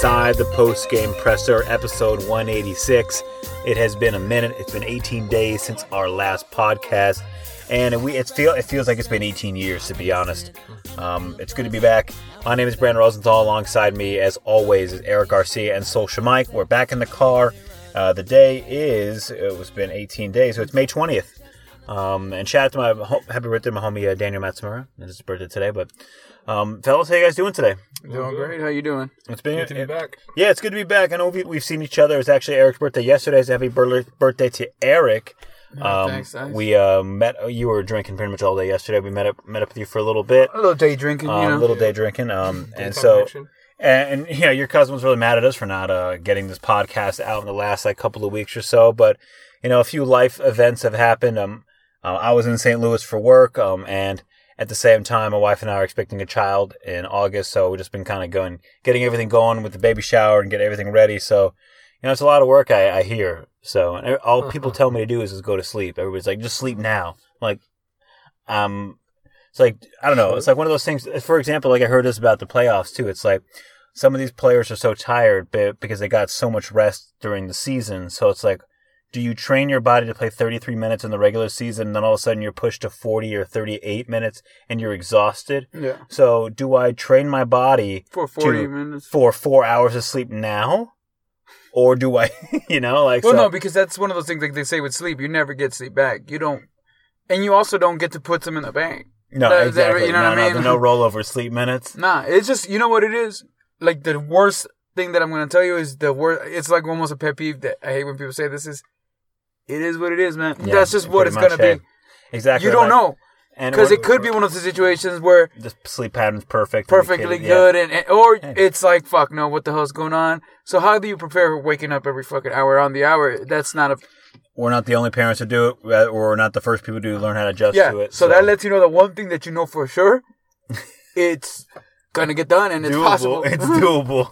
inside the post game presser, episode 186. It has been a minute. It's been 18 days since our last podcast, and we it's feel it feels like it's been 18 years to be honest. Um, it's good to be back. My name is Brandon Rosenthal. Alongside me, as always, is Eric Garcia and Social Mike. We're back in the car. Uh, the day is it was been 18 days, so it's May 20th. Um, and shout out to my happy birthday, my homie uh, Daniel Matsumura. It's his birthday today, but um, fellas, how you guys doing today? Doing great. How you doing? It's been Good to be back. yeah, it's good to be back. I know we, we've seen each other. It's actually Eric's birthday yesterday. So happy birthday to Eric. Um, thanks, thanks. We uh, met. You were drinking pretty much all day yesterday. We met up met up with you for a little bit, A little day drinking, um, you know. a little day drinking. Um, and so and, and you know, your cousin was really mad at us for not uh, getting this podcast out in the last like couple of weeks or so. But you know, a few life events have happened. Um, uh, I was in St. Louis for work. Um, and at the same time, my wife and I are expecting a child in August. So we've just been kind of going, getting everything going with the baby shower and get everything ready. So you know, it's a lot of work. I, I hear. So and all people tell me to do is just go to sleep. Everybody's like, just sleep now. I'm like, um, it's like I don't know. It's like one of those things. For example, like I heard this about the playoffs too. It's like some of these players are so tired be- because they got so much rest during the season. So it's like, do you train your body to play 33 minutes in the regular season, and then all of a sudden you're pushed to 40 or 38 minutes and you're exhausted? yeah. So do I train my body For 40 to- minutes. for four hours of sleep now, or do I, you know, like well, so- no, because that's one of those things like they say with sleep. You never get sleep back. You don't. And you also don't get to put them in the bank. no, that- that- exactly. you know no, what I no, mean? no rollover sleep minutes. Nah, it's just, you know what it is? Like the worst thing that I'm going to tell you is the worst. It's like almost a pet peeve that I hate when people say this is, it is what it is, man. Yeah, that's just what it's going to hey. be. Exactly. You don't like- know. and Because it could be one of those situations where the sleep pattern's perfect. perfectly kid- yeah. good and, and or Yeah. it's like fuck no what the hell's going on so how do you prepare for waking up every fucking hour on the hour that's not a We're not the only parents to do it. uh, We're not the first people to learn how to adjust to it. so, that lets you know the one thing that you know for sure it's gonna get done and it's doable. possible It's doable.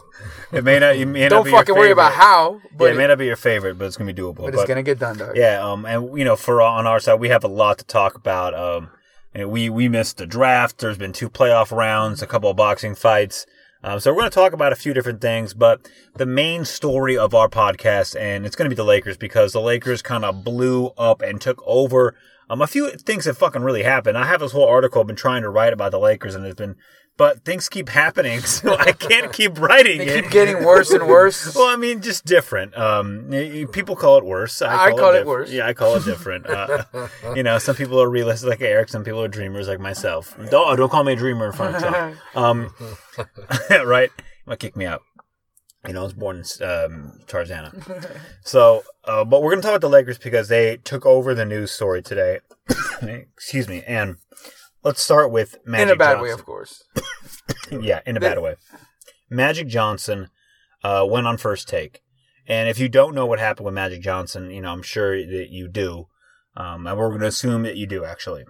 It may not. You may not don't be fucking worry about how Yeah, but, it may not be your favorite, but it's gonna be doable. but it's gonna get done dog. Yeah, um, and you know, for on our side, we have a lot to talk about. Um, and we we missed the draft. There's been two playoff rounds, a couple of boxing fights. Um, so we're going to talk about a few different things, but the main story of our podcast, and it's going to be the Lakers because the Lakers kind of blew up and took over. Um, a few things have fucking really happened. I have this whole article I've been trying to write about the Lakers, and it's been, but things keep happening, so I can't keep writing they it. keep getting worse and worse Well, I mean, just different. Um, people call it worse. I call it diff- worse. Yeah, I call it different. Uh, you know, some people are realists like Eric. Some people are dreamers like myself. Don't don't call me a dreamer in front of Tom. Um, right? You might kick me out. You know, I was born in um, Tarzana. So, uh, but we're gonna talk about the Lakers because they took over the news story today. Excuse me. And let's start with Magic in a bad Johnson way of course yeah, in a bad way. Magic Johnson uh, went on first take, and if you don't know what happened with Magic Johnson, you know I'm sure that you do, um, and we're going to assume that you do. Actually,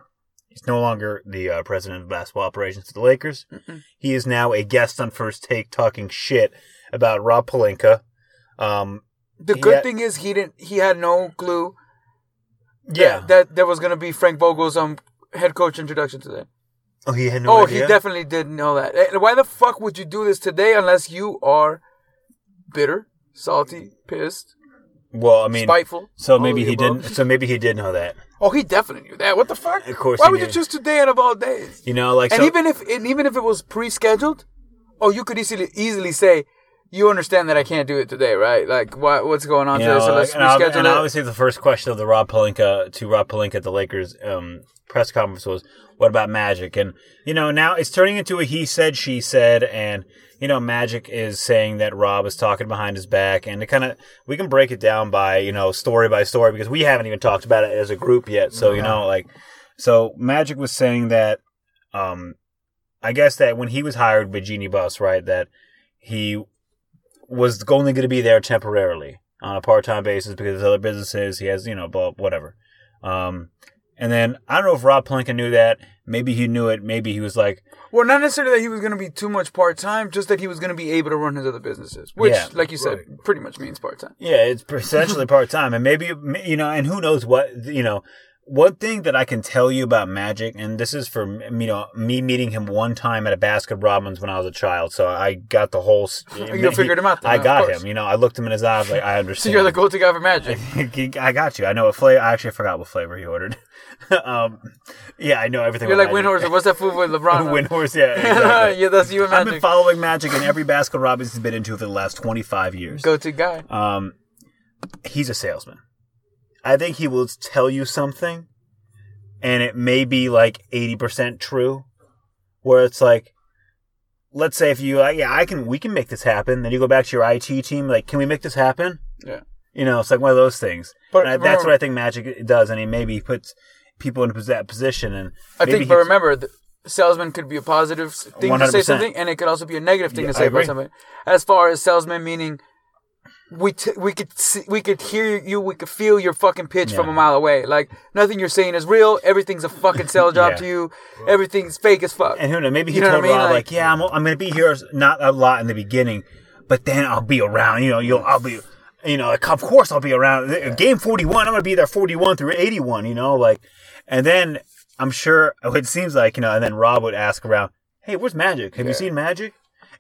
he's no longer the uh, president of basketball operations of the Lakers. Mm-mm. He is now a guest on First Take, talking shit about Rob Pelinka. Um, the good had- thing is he didn't he had no clue that, yeah. that there was gonna be frank vogel's um head coach introduction today oh, he had no oh, idea. he definitely didn't know that. Why the fuck would you do this today unless you are bitter, salty, pissed, well, I mean, spiteful? so maybe he above? didn't. So maybe he did know that. Oh, he definitely knew that. What the fuck? Of course Why would you choose today out of all days? You know, like and so, even if and even if it was pre-scheduled, oh, you could easily easily say, you understand that I can't do it today, right? Like, what what's going on You today? know, So let's like, and, reschedule and it. obviously, the first question of the Rob Pelinka to Rob Pelinka at the Lakers um, press conference was, "What about Magic?" And you know, now it's turning into a he said, she said, and you know, Magic is saying that Rob is talking behind his back, and it kind of we can break it down by you know story by story because we haven't even talked about it as a group yet. So you know, like, so Magic was saying that, um, I guess that when he was hired by Jeanie Buss, right, that he was only going to be there temporarily on a part-time basis because his other businesses he has you know blah, whatever um and then i don't know if rob Pelinka knew that maybe he knew it maybe he was like Well, not necessarily that he was going to be too much part time, just that he was going to be able to run his other businesses, which, Yeah, like you said, right. pretty much means part time. yeah it's essentially part-time and maybe you know and who knows what you know one thing that I can tell you about Magic, and this is for you know me meeting him one time at a Baskin Robbins when I was a child, so I got the whole. You figured him out then, I got him. You know, I looked him in his eyes, like I understand. So you're the go-to guy for magic. I got you. I know what flavor. I actually forgot what flavor he ordered. um, yeah, I know everything. You're like Windhorst. What's that food with LeBron? Windhorst, yeah. Exactly. yeah, that's you and I've been following Magic in every Baskin Robbins he's been into for the last 25 years. Go-to guy. Um, he's a salesman. I think he will tell you something, and it may be like 80% true, where it's like, let's say if you, uh, yeah, I can, we can make this happen. Then you go back to your IT team, like, can we make this happen? Yeah. You know, it's like one of those things. But And I, that's remember- what I think Magic does, and he maybe puts people in that position. And I think, but remember, the salesman could be a positive thing to say something, and it could also be a negative thing Yeah, to say about something. As far as salesman, meaning we t- we could see, we could hear you, we could feel your fucking pitch from a mile away. Like nothing you're saying is real. Everything's a fucking sell job Yeah. to you. Everything's fake as fuck. And who knows? Maybe he You know told I mean? Rob Like- like, "Yeah, I'm, I'm going to be here not a lot in the beginning, but then I'll be around. You know, you'll I'll be, you know, like, of course I'll be around. Game 41, I'm going to be there 41 through 81. You know, like, and then I'm sure it seems like you know, and then Rob would ask around, "Hey, where's Magic? Have you seen Magic?"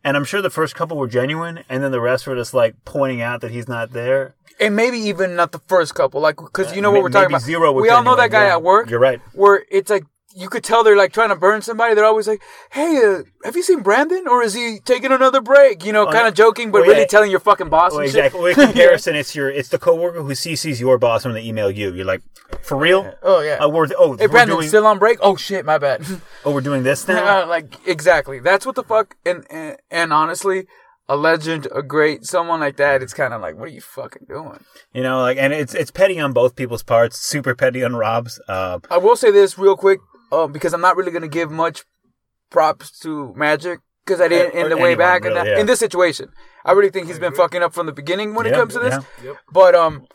And I'm sure the first couple were genuine, and then the rest were just like pointing out that he's not there. and maybe even not the first couple, like because you uh, know what we're talking maybe about. zero we all know that guy yeah. at work. You're right. Where it's like you could tell they're like trying to burn somebody. They're always like, "Hey, uh, have you seen Brandon? Or is he taking another break?" You know, kind Oh, yeah. of joking, but Well, really yeah. telling your fucking boss. Well, exactly. Well, in comparison, it's your it's the coworker who CCs your boss when they email you. You're like, for real? Oh yeah. Uh, we're, oh, hey, we're Brandon, doing, still on break? Oh shit, my bad. oh, we're doing this now. Uh, like exactly. That's what the fuck. And and, and honestly, a legend, a great, someone like that. It's kind of like, what are you fucking doing? You know, like, and it's it's petty on both people's parts. Super petty on Rob's. Uh, I will say this real quick, um, because I'm not really gonna give much props to Magic because I didn't Or in the way anyone, back and really, that, yeah. in this situation. I really think he's been fucking up from the beginning when it comes to this. yeah. But um,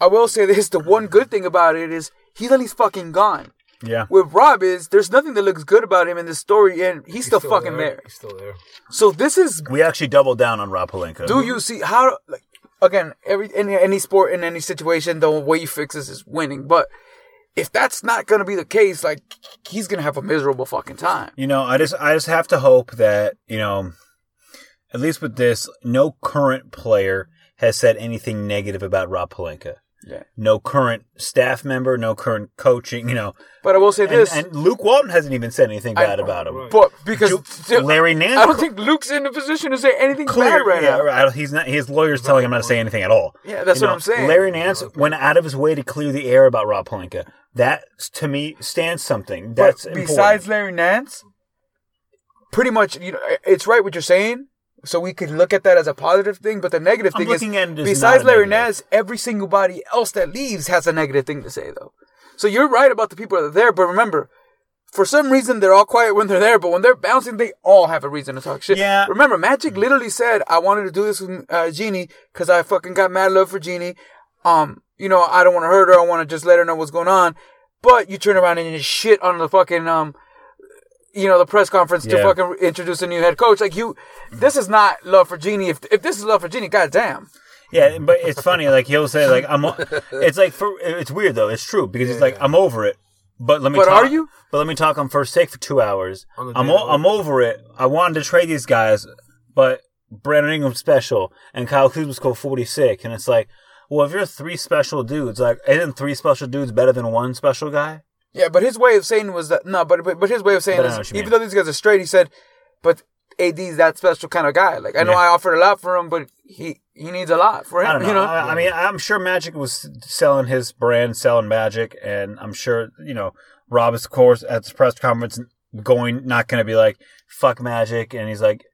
I will say this: the one good thing about it is he's at least fucking gone. yeah. With Rob is there's nothing that looks good about him in this story, and he's, still, fucking there. He's still there. So this is We actually doubled down on Rob Pelinka. do you see how like again every in any sport in any situation the way you fix this is winning but if that's not gonna be the case like he's gonna have a miserable fucking time You know, I just I just have to hope that you know, at least with this, no current player has said anything negative about Rob Pelinka. yeah No current staff member, no current coaching. You know, but I will say this and Luke Walton hasn't even said anything bad about him. right. but because Larry Nance, I don't think Luke's in a position to say anything clear, bad right yeah, now right, he's not. His lawyer's telling him not to say anything at all. Yeah, that's You what know, I'm saying. Larry Nance went out of his way to clear the air about Rob Pelinka. That to me stands something. That's but important. besides Larry Nance pretty much you know it's right what you're saying so we could look at that as a positive thing, but the negative I'm thing is, at besides Larry. Nance, every single body else that leaves has a negative thing to say, though. So you're right about the people that are there, but remember, for some reason they're all quiet when they're there, but when they're bouncing, they all have a reason to talk shit. Yeah. Remember, Magic literally said, "I wanted to do this with uh, Jeanie because I fucking got mad love for Jeanie. Um, you know, I don't want to hurt her. I want to just let her know what's going on." But you turn around and you shit on the fucking um, you know, the press conference to fucking introduce a new head coach. Like you, this is not love for Jeanie. If if this is love for Jeanie, goddamn. Yeah, but it's funny. Like he'll say, like I'm. It's like for. It's weird though. It's true because he's like I'm over it. But let me. But talk, are you? But let me talk on first take for two hours. I'm. day O- of. I'm over it. I wanted to trade these guys, but Brandon Ingram special and Kyle Kuzma's go 46, and it's like, well, if you're three special dudes, like isn't three special dudes better than one special guy? Yeah, but his way of saying was that no, but but, but his way of saying But is know what you even mean. though these guys are straight, he said, but AD's that special kind of guy. Like I know Yeah. I offered a lot for him, but he he needs a lot for him. Know. You know, I, I mean, I'm sure Magic was selling his brand, selling Magic, and I'm sure you know Rob is, of course, at the press conference going not going to be like fuck Magic, and he's like,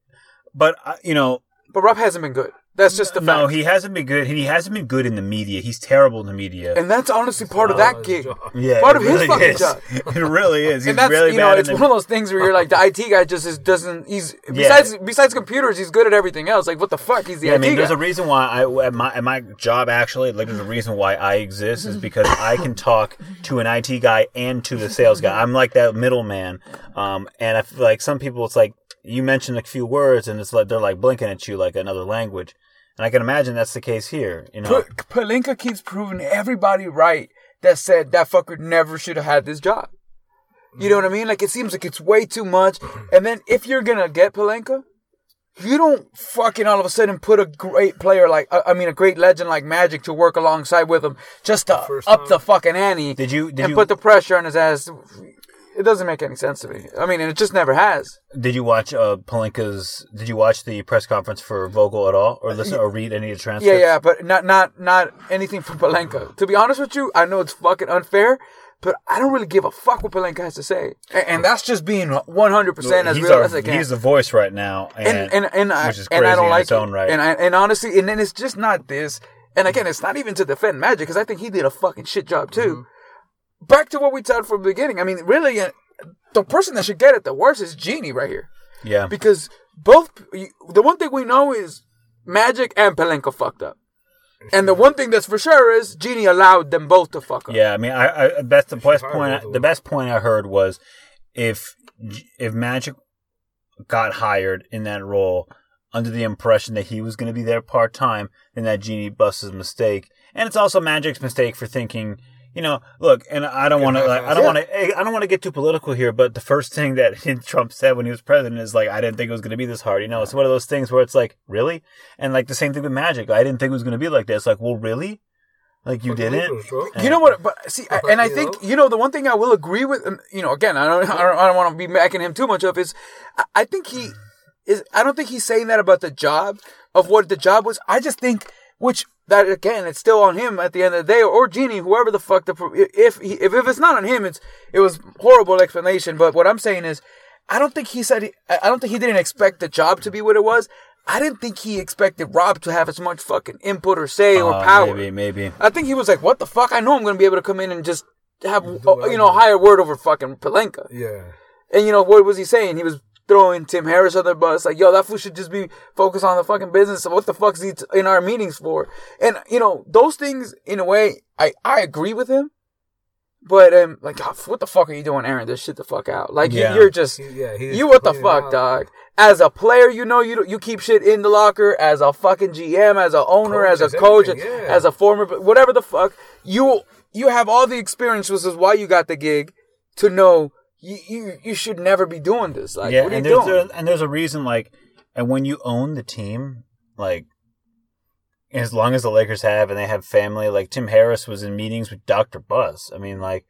but uh, you know, but Rob hasn't been good. That's just the no, fact. he hasn't been good. He hasn't been good in the media. He's terrible in the media. and that's honestly part of that his gig. job. yeah, part it of his really fucking is. job. It really is. He's and that's really you know, bad it's in one of those things where you're like the IT guy just is, doesn't. He's besides besides computers, he's good at everything else. Like what the fuck? He's the Yeah, I IT mean, there's guy. a reason why I at my at my job actually like there's a reason why I exist is because I can talk to an IT guy and to the sales guy. I'm like that middleman. Um, and I feel like some people, it's like you mention a few words and it's like they're like blinking at you like another language. And I can imagine that's the case here. You know, P- Pelinka keeps proving everybody right that said that fucker never should have had this job. You know what I mean? Like it seems like it's way too much. And then if you're gonna get Pelinka, you don't fucking all of a sudden put a great player like uh, I mean a great legend like Magic to work alongside with him just to First up time. the fucking ante Did you did and you put the pressure on his ass. It doesn't make any sense to me. I mean, and it just never has. did you watch uh Pelinka's? Did you watch the press conference for Vogel at all, or listen or read any of the transcripts? yeah, yeah, but not not not anything from Pelinka. To be honest with you, I know it's fucking unfair, but I don't really give a fuck what Pelinka has to say, and, and that's just being one hundred percent as real our- as I can. he's the voice right now, and and and and I, and I don't like its own it. right. And I, and honestly, and then it's just not this. And again, it's not even to defend Magic because I think he did a fucking shit job too. Mm-hmm. Back to what we said from the beginning. I mean, really, uh, the person that should get it the worst is Jeanie right here yeah, because both the one thing we know is Magic and Pelinka fucked up. And the one thing that's for sure is Jeanie allowed them both to fuck up. yeah. I mean, I, I that's the best point. I, the best point I heard was if if Magic got hired in that role under the impression that he was going to be there part time, then that Jeanie Buss's his mistake, and it's also Magic's mistake for thinking. You know, look, and I don't want to, like, I don't Yeah. want to, I don't want to get too political here, but the first thing that Trump said when he was president is like, I didn't think it was going to be this hard. You know, it's one of those things where it's like, really, and like the same thing with Magic. I didn't think it was going to be like this. Like, well, really, like you didn't. losers, bro. You know what? But see, I, and I think you know the one thing I will agree with. You know, again, I don't, I don't, I don't want to be backing him too much up. Is I think he is. I don't think he's saying that about the job of what the job was. I just think, which that again, it's still on him at the end of the day, or Jeanie, whoever the fuck the if if if it's not on him, it's it was horrible explanation. But what I'm saying is, I don't think he said. He, I don't think he didn't expect the job to be what it was. I didn't think he expected Rob to have as much fucking input or say or Uh, power. Maybe, maybe. I think he was like, "What the fuck? I know I'm gonna be able to come in and just have uh, you know higher word over fucking Pelinka." Yeah. And you know what was he saying? He was throwing Tim Harris on the bus, like, "Yo, that fool should just be focused on the fucking business. So what the fuck is he t- in our meetings for?" And you know those things, in a way, I I agree with him. But um, like, oh, what the fuck are you doing, Aaron? This shit the fuck out. Like, you- Yeah. you're just yeah. You what the fuck, out. dog? As a player, you know you you keep shit in the locker. As a fucking GM, as a owner, Coach, as a coach, yeah. as a former, whatever the fuck, you you have all the experience, which is why you got the gig, to know you you, you should never be doing this. Like, yeah, what are and you there's doing? a, and there's a reason. Like, and when you own the team, like, as long as the Lakers have, and they have family, like Tim Harris was in meetings with Dr. Buss. I mean, like,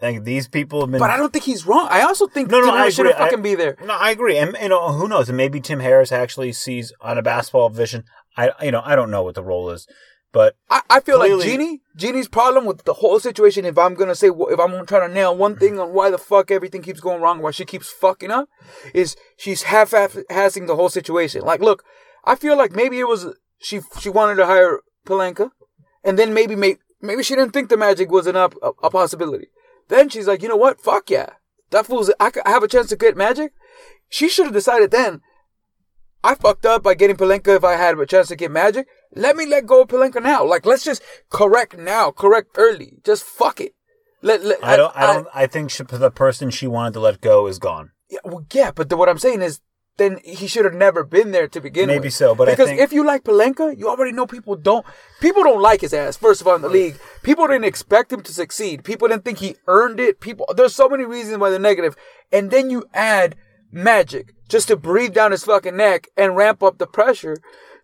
like these people have been. but I don't think he's wrong. I also think No, no, Tim I Harris should fucking be there. No, I agree, and you know who knows? And maybe Tim Harris actually sees on a basketball vision. I, you know, I don't know what the role is, but I, I feel like Clearly- Jeanie, Jeanie's problem with the whole situation, if I'm gonna say, if I'm gonna try to nail one thing on why the fuck everything keeps going wrong, why she keeps fucking up, is she's half-assing the whole situation. Like, look, I feel like maybe it was she she wanted to hire Pelinka, and then maybe maybe, maybe she didn't think the Magic was an up a, a possibility. Then she's like, you know what? Fuck yeah, that fool's. I, I have a chance to get Magic. She should have decided then. I fucked up by getting Pelinka if I had a chance to get Magic. Let me let go of Pelinka now. Like, let's just correct now, correct early. Just fuck it. Let, let, I don't. I, don't. I think she, the person she wanted to let go is gone. yeah, well, yeah, but the, what I'm saying is, then he should have never been there to begin with. Maybe so, but I because think- if you like Pelinka, you already know people don't. People don't like his ass. First of all, in the league, people didn't expect him to succeed. People didn't think he earned it. People, there's so many reasons why they're negative. And then you add Magic just to breathe down his fucking neck and ramp up the pressure.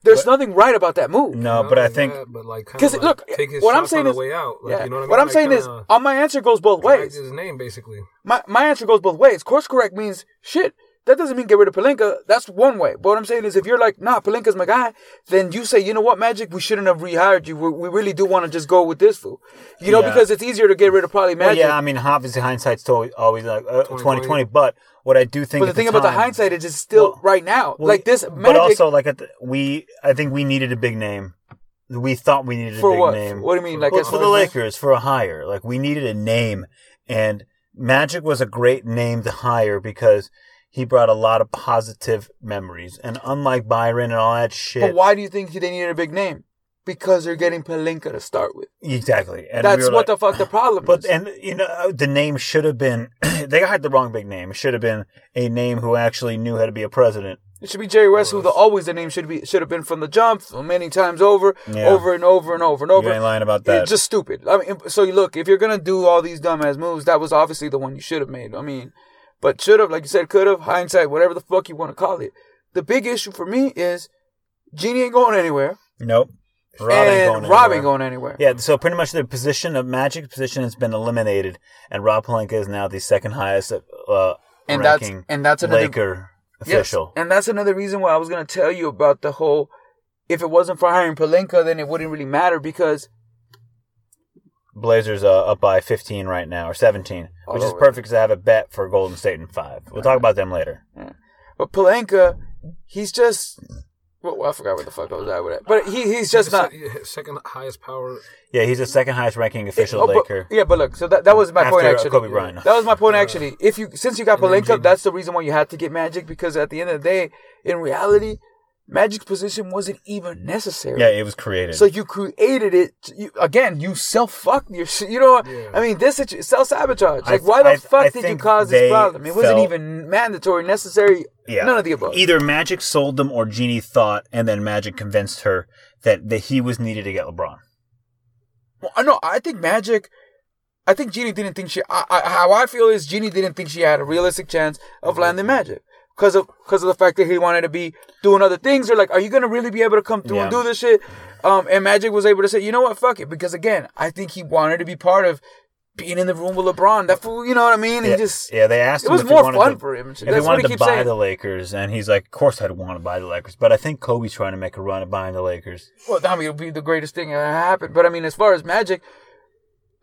There's nothing right about that move. No, but I think that, but like, Because like look, take his what I'm saying on is, the way out. Like, yeah, you know what I mean? what I'm Like, saying is, kinda uh, my answer goes both ways. his name basically. My my answer goes both ways. Course correct means shit. That doesn't mean get rid of Pelinka. That's one way. But what I'm saying is, if you're like, nah, Pelinka's my guy, then you say, you know what, Magic, we shouldn't have rehired you. We, we really do want to just go with this fool. You know, Yeah. because it's easier to get rid of probably Well, Magic. yeah, I mean, obviously hindsight's always, always like uh, 2020. 2020, but what I do think but the at thing about the hindsight is, it's still Well, right now. well, like this but also like at the, we, I think we needed a big name. We thought we needed for a big what? name. What do you mean? Like well, as for the Lakers for a hire. Like we needed a name, and Magic was a great name to hire because he brought a lot of positive memories. And unlike Byron and all that shit, But why do you think they needed a big name? Because they're getting Pelinka to start with. exactly. And That's we what like- the fuck the problem is. But is. and you know uh, the name should have been they had the wrong big name. It should have been a name who actually knew how to be a president It should be Jerry West, who the always the name should be should have been from the jump many times over, Yeah. over and over and over and over. You ain't lying about that. It's just stupid. I mean, so you look, if you're gonna do all these dumbass moves, that was obviously the one you should have made. I mean, but should have, like you said, could have, hindsight, whatever the fuck you want to call it. The big issue for me is Jeanie ain't going anywhere, nope. Rob ain't and going Rob anywhere. ain't going anywhere. Yeah, so pretty much the position of Magic position has been eliminated, and Rob Pelinka is now the second highest uh, and that's and that's another Laker yes, official. and that's another reason why I was gonna tell you about the whole. If it wasn't for hiring Pelinka, then it wouldn't really matter because Blazers uh, up by 15 right now, or 17, All which is perfect because I have a bet for Golden State in five. We'll talk about them later. But Pelinka, he's just. Well, I forgot what the fuck I was at with it. But he, he's just not. Se- second highest power. Yeah, he's the second highest ranking official Oh, but- Laker. yeah, but look, so that, that was my After, point actually. Kobe Bryant. That was my point actually. If you since you got And Pelinka, that's the reason why you had to get Magic because at the end of the day, in reality, Magic's position wasn't even necessary. Yeah, it was created. So you created it you, again. You self fucked your shit. You know what? Yeah. I mean, this situ- self sabotage. Like, why the I- fuck I did you cause this problem? It wasn't felt- even mandatory, necessary. yeah. None of the above. Either Magic sold them or Jeanie thought, and then Magic convinced her that, that he was needed to get LeBron. Well, I know. I think Magic. I think Jeanie didn't think she. I, I, how I feel is Jeanie didn't think she had a realistic chance of landing Magic because of because of the fact that he wanted to be doing other things. They're like, are you gonna really be able to come through and do this shit? Um, and Magic was able to say, you know what, fuck it, because again, I think he wanted to be part of being in the room with LeBron. That fool, you know what I mean? He just yeah, they asked it him was if more he wanted fun to, for him. if That's he wanted he to buy saying. the Lakers, and he's like, "Of course, I'd want to buy the Lakers, but I think Kobe's trying to make a run at buying the Lakers." Well, I mean, it'll be the greatest thing that happened. But I mean, as far as Magic,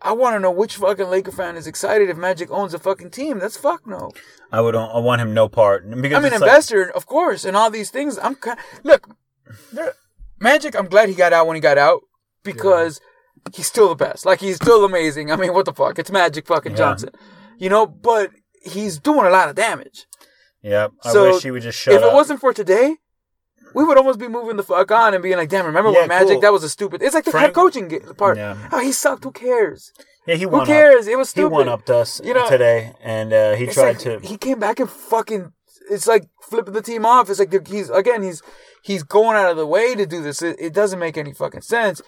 I want to know which fucking Laker fan is excited if Magic owns a fucking team. That's fuck no. I would, I want him no part because I'm an it's like- investor, of course, and all these things. I'm kind look, Magic. I'm glad he got out when he got out because he's still the best. Like he's still amazing. I mean, what the fuck? It's Magic fucking Yeah. Johnson, you know. But he's doing a lot of damage. Yep. I So, wish he would just shut if up. it wasn't for today, we would almost be moving the fuck on and being like, damn, remember Yeah, when Magic? cool. That was a stupid. It's like the Frank- head coaching part. Yeah. Oh, he sucked. Who cares? yeah, he Who won up. cares? It was He stupid. one upped us You know, today, and uh, he tried like, to. He came back and fucking. It's like flipping the team off. It's like he's again. He's he's going out of the way to do this. It, it doesn't make any fucking sense.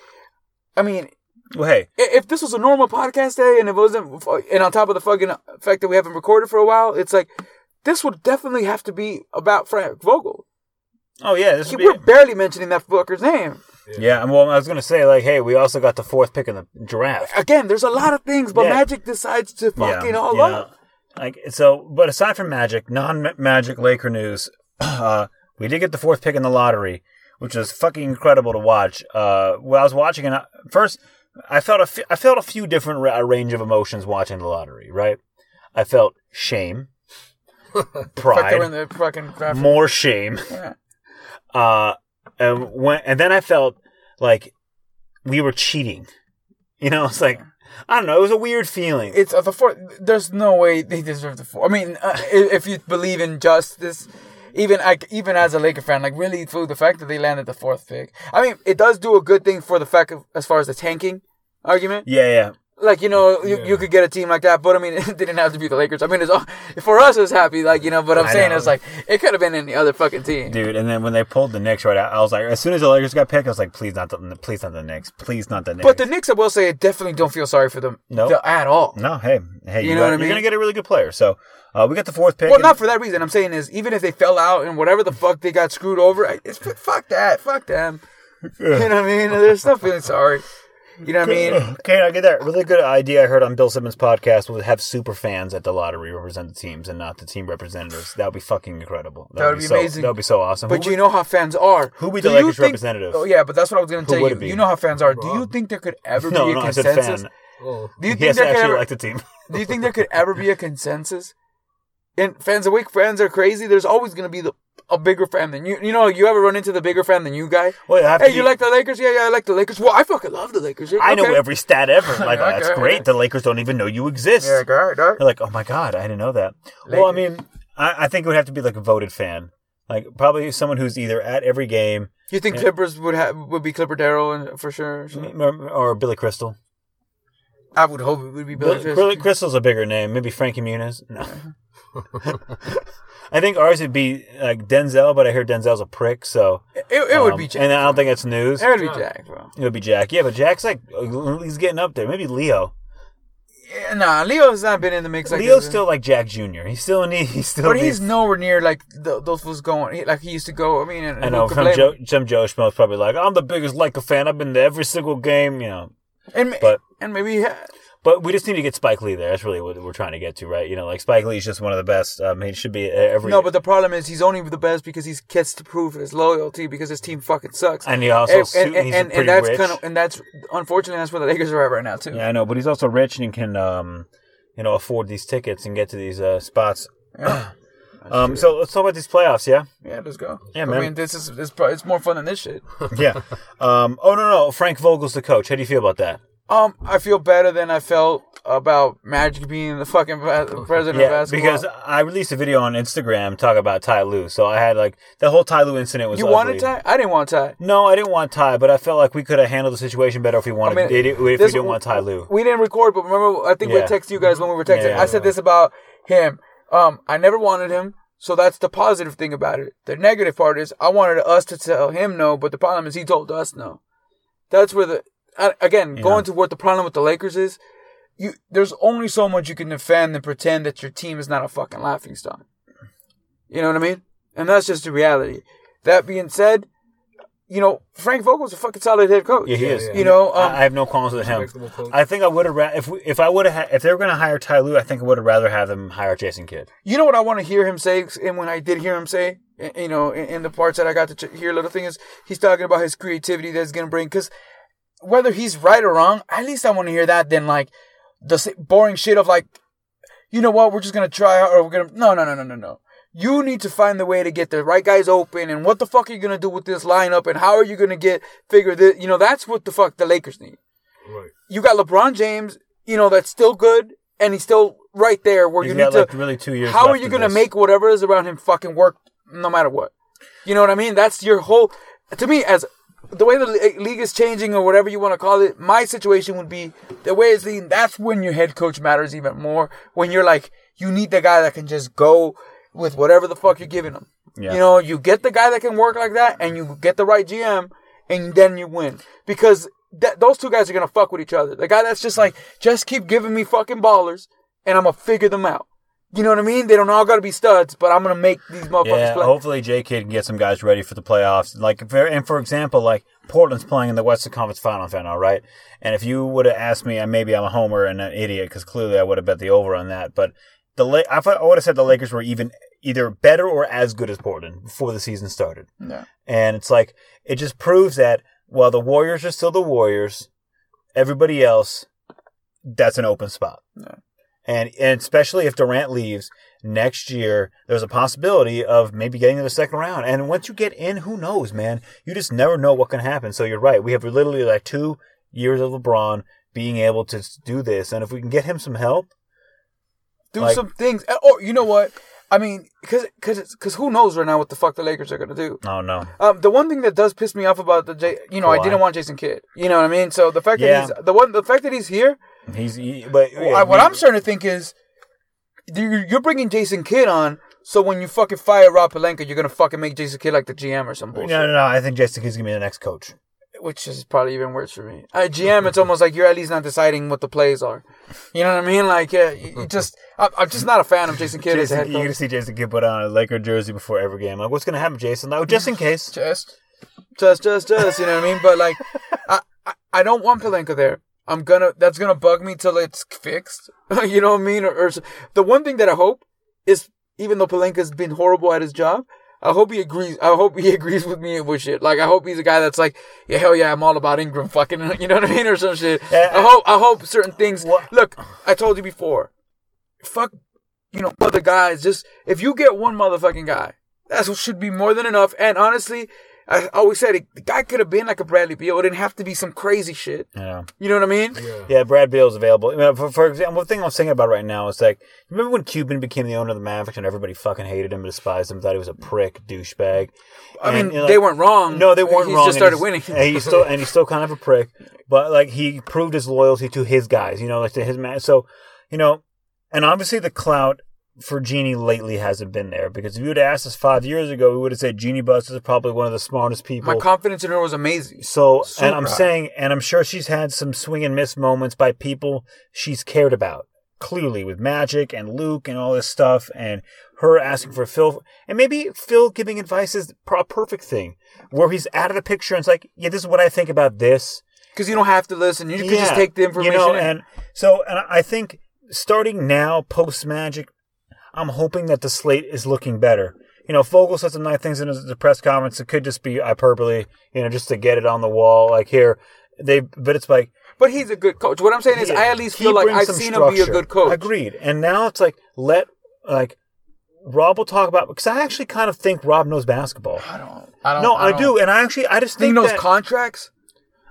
I mean, well, hey, if this was a normal podcast day and it wasn't, and on top of the fucking fact that we haven't recorded for a while, it's like this would definitely have to be about Frank Vogel. Oh yeah, this would We're barely mentioning that fucker's name. yeah. and Well, I was gonna say like, hey, we also got the fourth pick in the draft. Again, there's a lot of things, but Yeah. Magic decides to fucking all you up. Like so, but aside from Magic, non-Magic Laker news, uh, we did get the fourth pick in the lottery, which was fucking incredible to watch. Uh, when I was watching it, first I felt a f- I felt a few different ra- range of emotions watching the lottery. Right, I felt shame, Fuck, in pride, the fucking more shame, Yeah. Uh, and when and then I felt like we were cheating. You know, it's like I don't know. It was a weird feeling. It's uh, the fourth. There's no way they deserve the fourth. I mean, uh, if you believe in justice, even like even as a Laker fan, like really through the fact that they landed the fourth pick. I mean, it does do a good thing for the fact of as far as the tanking argument. yeah, yeah. Like you know, you, Yeah. you could get a team like that, but I mean, it didn't have to be the Lakers. I mean, it's all, for us, it was happy, like you know. But I'm I saying know. it's like it could have been any other fucking team. dude. And then when they pulled the Knicks right out, I was like, as soon as the Lakers got picked, I was like, please not the, please not the Knicks, please not the Knicks. But the Knicks, I will say, I definitely don't feel sorry for them No. the- at all. no, hey, hey, You you know got, what I mean you're gonna get a really good player. So uh, we got the fourth pick. Well, not for that reason. I'm saying is even if they fell out and whatever the fuck they got screwed over, it's fuck that, fuck them. You know what I mean? There's no feeling sorry. You know what I mean? Okay, I get that. Really good idea I heard on Bill Simmons' podcast was have super fans at the lottery represent the teams and not the team representatives. That would be fucking incredible. That would be so, amazing. That would be so awesome. But Who you know how fans are. who would be Do the you Lakers think- representative? Oh yeah, but that's what I was gonna tell you. You know how fans are. Do you think there could ever no, be a no, I said consensus? fan. Oh, Do you think has to there could actually ever? like the team. Do you think there could ever be a consensus? And fans awake fans are crazy. There's always gonna be the a bigger fan than you. You know, you ever run into the bigger fan than you guy? Well, Hey, you like the Lakers? Yeah, yeah, I like the Lakers. Well, I fucking love the Lakers. Yeah, I know every stat ever. Like, oh, that's Okay. great. The Lakers don't even know you exist. Yeah, right, right. They're like, oh my god, I didn't know that. Well, I mean, I, I think it would have to be like a voted fan, like probably someone who's either at every game You think Clippers would have would be Clipper Darrell and for sure? or, or Billy Crystal. I would hope it would be Billy Billy, Crystal's a bigger name. Maybe Frankie Muniz. No, uh-huh. I think ours would be like Denzel, but I heard Denzel's a prick, so It, it would um, be Jack. and I don't think it's news. It would be Jack, bro. It would be Jack. Yeah, but Jack's like he's getting up there. Maybe Leo. Yeah, nah, Leo's not been in the mix. Like Leo's still like Jack Jr. He's still in. He's still. but needs- he's nowhere near like th those was going. He, like he used to go. I mean, and I who know some Joe, him? some Joe Schmo's probably like, I'm the biggest Laker fan. I've been to every single game, you know. and but- and maybe he had, But we just need to get Spike Lee there. That's really what we're trying to get to, right? You know, like Spike Lee's just one of the best. Um, he should be every. no. But the problem is he's only the best because he gets to prove his loyalty because his team fucking sucks. and he also and, and, he's and, and that's kind of and that's unfortunately that's where the Lakers are at right now too. yeah, I know, but he's also rich and can, um, you know, afford these tickets and get to these uh, spots. Yeah. Um, so let's talk about these playoffs, yeah, Yeah, let's go. Yeah, I man. mean, this is it's more fun than this shit. yeah. Um, oh no, no, Frank Vogel's the coach. How do you feel about that? Um, I feel better than I felt about Magic being the fucking president of Yeah, basketball. because I released a video on Instagram talking about Ty Lue. So I had like the whole Ty Lue incident was you ugly. wanted Ty, I didn't want Ty. No, I didn't want Ty, but I felt like we could have handled the situation better if we wanted. I mean, if we didn't want Ty Lue. We didn't record, but remember, I think we Yeah. texted you guys when we were texting. Yeah, I said this about him. Um, I never wanted him, so that's the positive thing about it. The negative part is I wanted us to tell him no, but the problem is he told us no. That's where the uh, again going to what the problem with the Lakers is. You there's only so much you can defend and pretend that your team is not a fucking laughing stock. You know what I mean? And that's just the reality. That being said, you know Frank Vogel's a fucking solid head coach. Yeah, he is. yeah. You know, um, I I have no qualms with him. I think I would have ra- if we, if I would have ha- if they were going to hire Ty Lue, I think I would have rather have them hire Jason Kidd. You know what I want to hear him say, and when I did hear him say, you know, in, in the parts that I got to ch- hear, little thing is he's talking about his creativity that's gonna bring. Because whether he's right or wrong, at least I want to hear that than like the boring shit of like, you know what, we're just gonna try or we're gonna no, no, no, no, no, no. You need to find the way to get the right guys open, and what the fuck are you gonna do with this lineup, and how are you gonna get figure this? You know, that's what the fuck the Lakers need Right. you got LeBron James, you know, that's still good, and he's still right there where He's you need like to. really two years. how are you going to this. make whatever is around him fucking work no matter what? You know what I mean? That's your whole. To me, as the way the eh, league is changing or whatever you want to call it, my situation would be the way it's leading. That's when your head coach matters even more. When you're like, you need the guy that can just go with whatever the fuck you're giving him. Yeah. You know, you get the guy that can work like that, and you get the right GM, and then you win because that, those two guys are gonna fuck with each other. The guy that's just like, just keep giving me fucking ballers, and I'm gonna figure them out. You know what I mean? They don't all gotta be studs, but I'm gonna make these motherfuckers Yeah, play. hopefully J Kidd can get some guys ready for the playoffs. Like, for, and for example, like Portland's playing in the Western Conference Finals right now, right? And if you would have asked me, and maybe I'm a homer and an idiot because clearly I would have bet the over on that. But the La- I, I would have said the Lakers were even either better or as good as Portland before the season started. Yeah. And it's like it just proves that while the Warriors are still the Warriors, everybody else, that's an open spot. Yeah. And and especially if Durant leaves next year, there's a possibility of maybe getting to the second round. And once you get in, who knows, man? You just never know what can happen. So you're right. We have literally like two years of LeBron being able to do this, and if we can get him some help, Do Like- some things. Or you know what? I mean, because because because who knows right now what the fuck the Lakers are gonna do. oh no, Um, the one thing that does piss me off about the J, you know, I didn't want Jason Kidd. You know what I mean? So the fact Yeah. that he's the one, the fact that he's here, he's he, but Well, yeah, I- what I'm starting to think is you're bringing Jason Kidd on, so when you fucking fire Rob Pelinka, you're gonna fucking make Jason Kidd like the GM or some bullshit, No, no, no. I think Jason Kidd's gonna be the next coach. which is probably even worse for me. At GM, it's almost like you're at least not deciding what the plays are. You know what I mean? Like, yeah, you, just I'm just not a fan of Jason Kidd as a Jason, head you're gonna see Jason Kidd put on a Laker jersey before every game. Like, what's gonna happen, Jason? Like, just in case. Just, just, just, just. You know what I mean? But like, I, I, I don't want Pelinka there. I'm gonna. That's gonna bug me till it's fixed. you know what I mean? Or, or the one thing that I hope is, even though Pelinka's been horrible at his job, I hope he agrees. I hope he agrees with me with shit. Like I hope he's a guy that's like, yeah, hell yeah, I'm all about Ingram, fucking, you know what I mean, or some shit. Yeah. I hope. I hope certain things. What- Look, I told you before. Fuck, you know, other guys. Just if you get one motherfucking guy, that's what should be more than enough. And honestly, I always said it, the guy could have been like a Bradley Beal. It didn't have to be some crazy shit. Yeah. You know what I mean? Yeah. Yeah, Brad Beal's available. You know, for, for example, one thing I'm thinking about right now is like, remember when Cuban became the owner of the Mavericks and everybody fucking hated him, despised him, thought he was a prick, douchebag. I And, mean, you know, they weren't wrong. No, they weren't He's wrong. He just started he's- winning. and he's still and he's still kind of a prick, but like he proved his loyalty to his guys. You know, like to his man. So, you know, and obviously the clout for Jeanie lately hasn't been there because if you would have asked us five years ago, we would have said Jeanie Buss is probably one of the smartest people. My confidence in her was amazing. So, and I'm high. saying, and I'm sure she's had some swing and miss moments by people she's cared about. Clearly, with Magic and Luke and all this stuff, and her asking for Phil, and maybe Phil giving advice is a perfect thing, where he's out of the picture and it's like, yeah, this is what I think about this. Because you don't have to listen. You can just take the information. You know, in. and so, and I think starting now, post Magic, I'm hoping that the slate is looking better. You know, Vogel said some nice things in his the press conference. It could just be hyperbole, you know, just to get it on the wall. Like here, they, but it's like but he's a good coach. What I'm saying is, I at least feel like I've seen him be a good coach. Agreed. And now it's like let like Rob will talk about because I actually kind of think Rob knows basketball. I don't. I don't. No, I, don't- do, and I actually I just Think he knows that, contracts.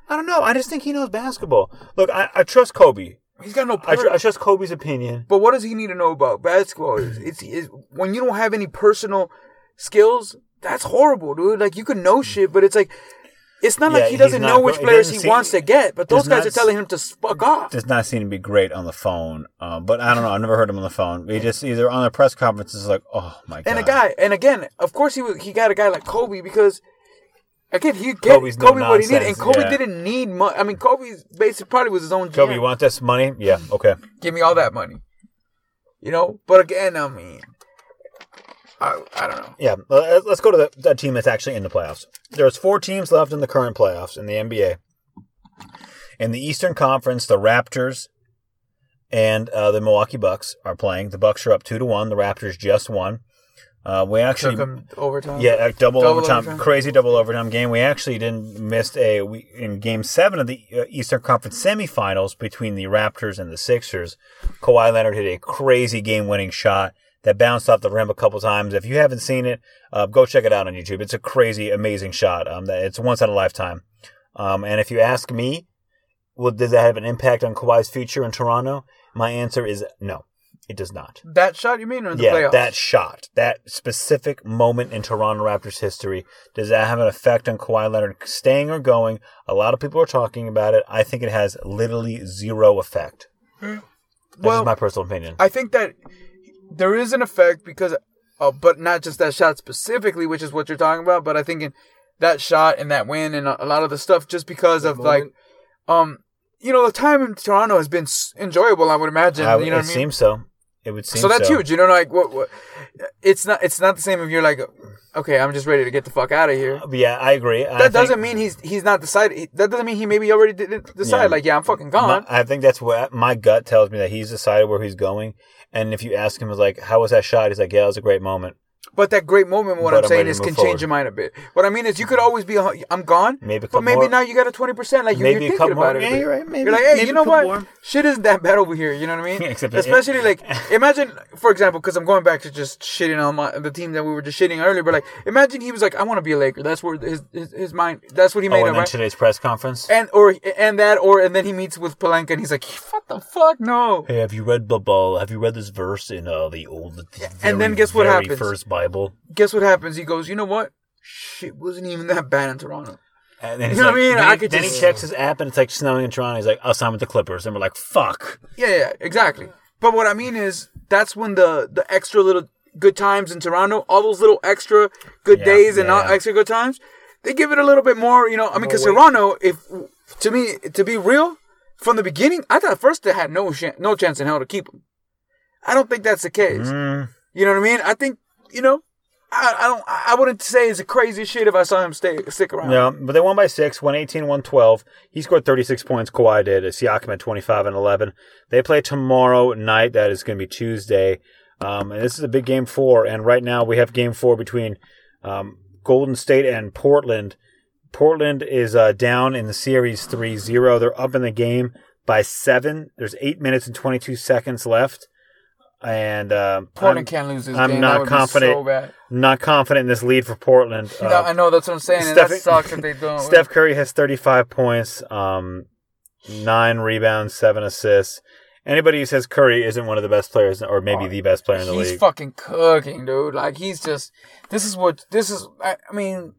I don't know. I just think he knows basketball. Look, I, I trust Kobe. He's got no. I, tr- I trust Kobe's opinion. but what does he need to know about basketball? It's, it's, it's when you don't have any personal skills. That's horrible, dude. Like you can know shit, but it's like. It's not Yeah, like he doesn't not know which players he see- wants to get, but those guys not are telling him to fuck off. does not seem to be great on the phone. Uh, but I don't know. I've never heard him on the phone. He just either on the press conferences like, oh my god. And a guy, and again, of course he was, he got a guy like Kobe because again he get Kobe's no Kobe what he needed, and Kobe yeah. didn't need money. I mean, Kobe's basically probably was his own. Job. Kobe, GM. you want this money? Yeah. Okay. Give me all that money, you know. But again, I mean, I I don't know. Yeah. Let's go to the, the team that's actually in the playoffs. There's four teams left in the current playoffs in the NBA. In the Eastern Conference, the Raptors and uh, the Milwaukee Bucks are playing. The Bucks are up two to one. The Raptors just won. Uh, we actually Took him overtime. Yeah, a double, Double overtime, overtime. crazy double overtime game. We actually didn't miss a we, in Game Seven of the uh, Eastern Conference semifinals between the Raptors and the Sixers. Kawhi Leonard hit a crazy game-winning shot that bounced off the rim a couple times. If you haven't seen it, uh, go check it out on YouTube. It's a crazy, amazing shot. Um, that it's once in a lifetime. Um, and if you ask me, well, does that have an impact on Kawhi's future in Toronto? My answer is no. It does not. That shot you mean or in the Yeah, playoffs? that shot, that specific moment in Toronto Raptors history, does that have an effect on Kawhi Leonard staying or going? A lot of people are talking about it. I think it has literally zero effect. That's Well, just my personal opinion. I think that there is an effect because, uh, but not just that shot specifically, which is what you're talking about. But I think in that shot and that win and a a lot of the stuff, just because of like, um, you know, the time in Toronto has been enjoyable. I would imagine. I- you know it what I mean? seems so. It would seem so that's huge. You know, like what, what? It's not. It's not the same if you're like, okay, I'm just ready to get the fuck out of here. But yeah, I agree. I That doesn't think- mean he's he's not decided. That doesn't mean he maybe already didn't decide. Yeah. Like, yeah, I'm fucking gone. My- I think that's what my gut tells me that he's decided where he's going. And if you ask him, like, how was that shot? He's like, yeah, it was a great moment. But that great moment, what But I'm saying is, can move change your mind a bit. What I mean is, you could always be, I'm gone. Maybe but maybe more. now you got a 20%. Like, you're, Maybe you're thinking about more. it. a Yeah, you're right. Maybe- you're like, hey, maybe you know what? more. Shit isn't that bad over here. You know what I mean? Except Especially like, imagine, for example, because I'm going back to just shitting on my, the team that we were just shitting earlier. But like, imagine he was like, I want to be a Laker. That's where his his, his mind. That's what he made Oh, up, right? today's press conference. And or and that or and then he meets with Pelinka and he's like, what the fuck? No. Hey, have you read the Bible? Have you read this verse in uh, the old, the and then guess what happens? First Bible. Guess what happens? He goes, you know what? Shit wasn't even that bad in Toronto. And then You know like, what I mean? Then, I could then just- he checks his app and it's like snowing in Toronto. He's like, I'll sign with the Clippers. And we're like, fuck. Yeah, yeah, exactly. But what I mean is, that's when the the extra little good times in Toronto, all those little extra good Yeah, days and yeah, all yeah. extra good times, they give it a little bit more. You know, I mean, because. Toronto, if to me to be real, from the beginning, I thought first they had no sh- no chance in hell to keep him. I don't think that's the case. Mm, You know what I mean? I think you know. I, I don't. I wouldn't say it's the craziest shit if I saw him stay stick around. no, but they won by six, 118, 112. He scored 36 points. Kawhi did. Siakam at 25 and 11. They play tomorrow night. That is going to be Tuesday. Um, and this is a big game four. And right now we have game four between um, Golden State and Portland. Portland is uh, down in the series 3 0. They're up in the game by seven. There's eight minutes and 22 seconds left. And uh, Portland I'm can't lose this I'm game. not confident. So bad. not confident in this lead for Portland. Uh, No, I know that's what I'm saying. And Steph- that sucks if they don't. Steph Curry has 35 points, um, nine rebounds, seven assists. Anybody who says Curry isn't one of the best players, or maybe Oh, the best player in the he's league, he's fucking cooking, dude. Like he's just. This is what. This is. I, I mean,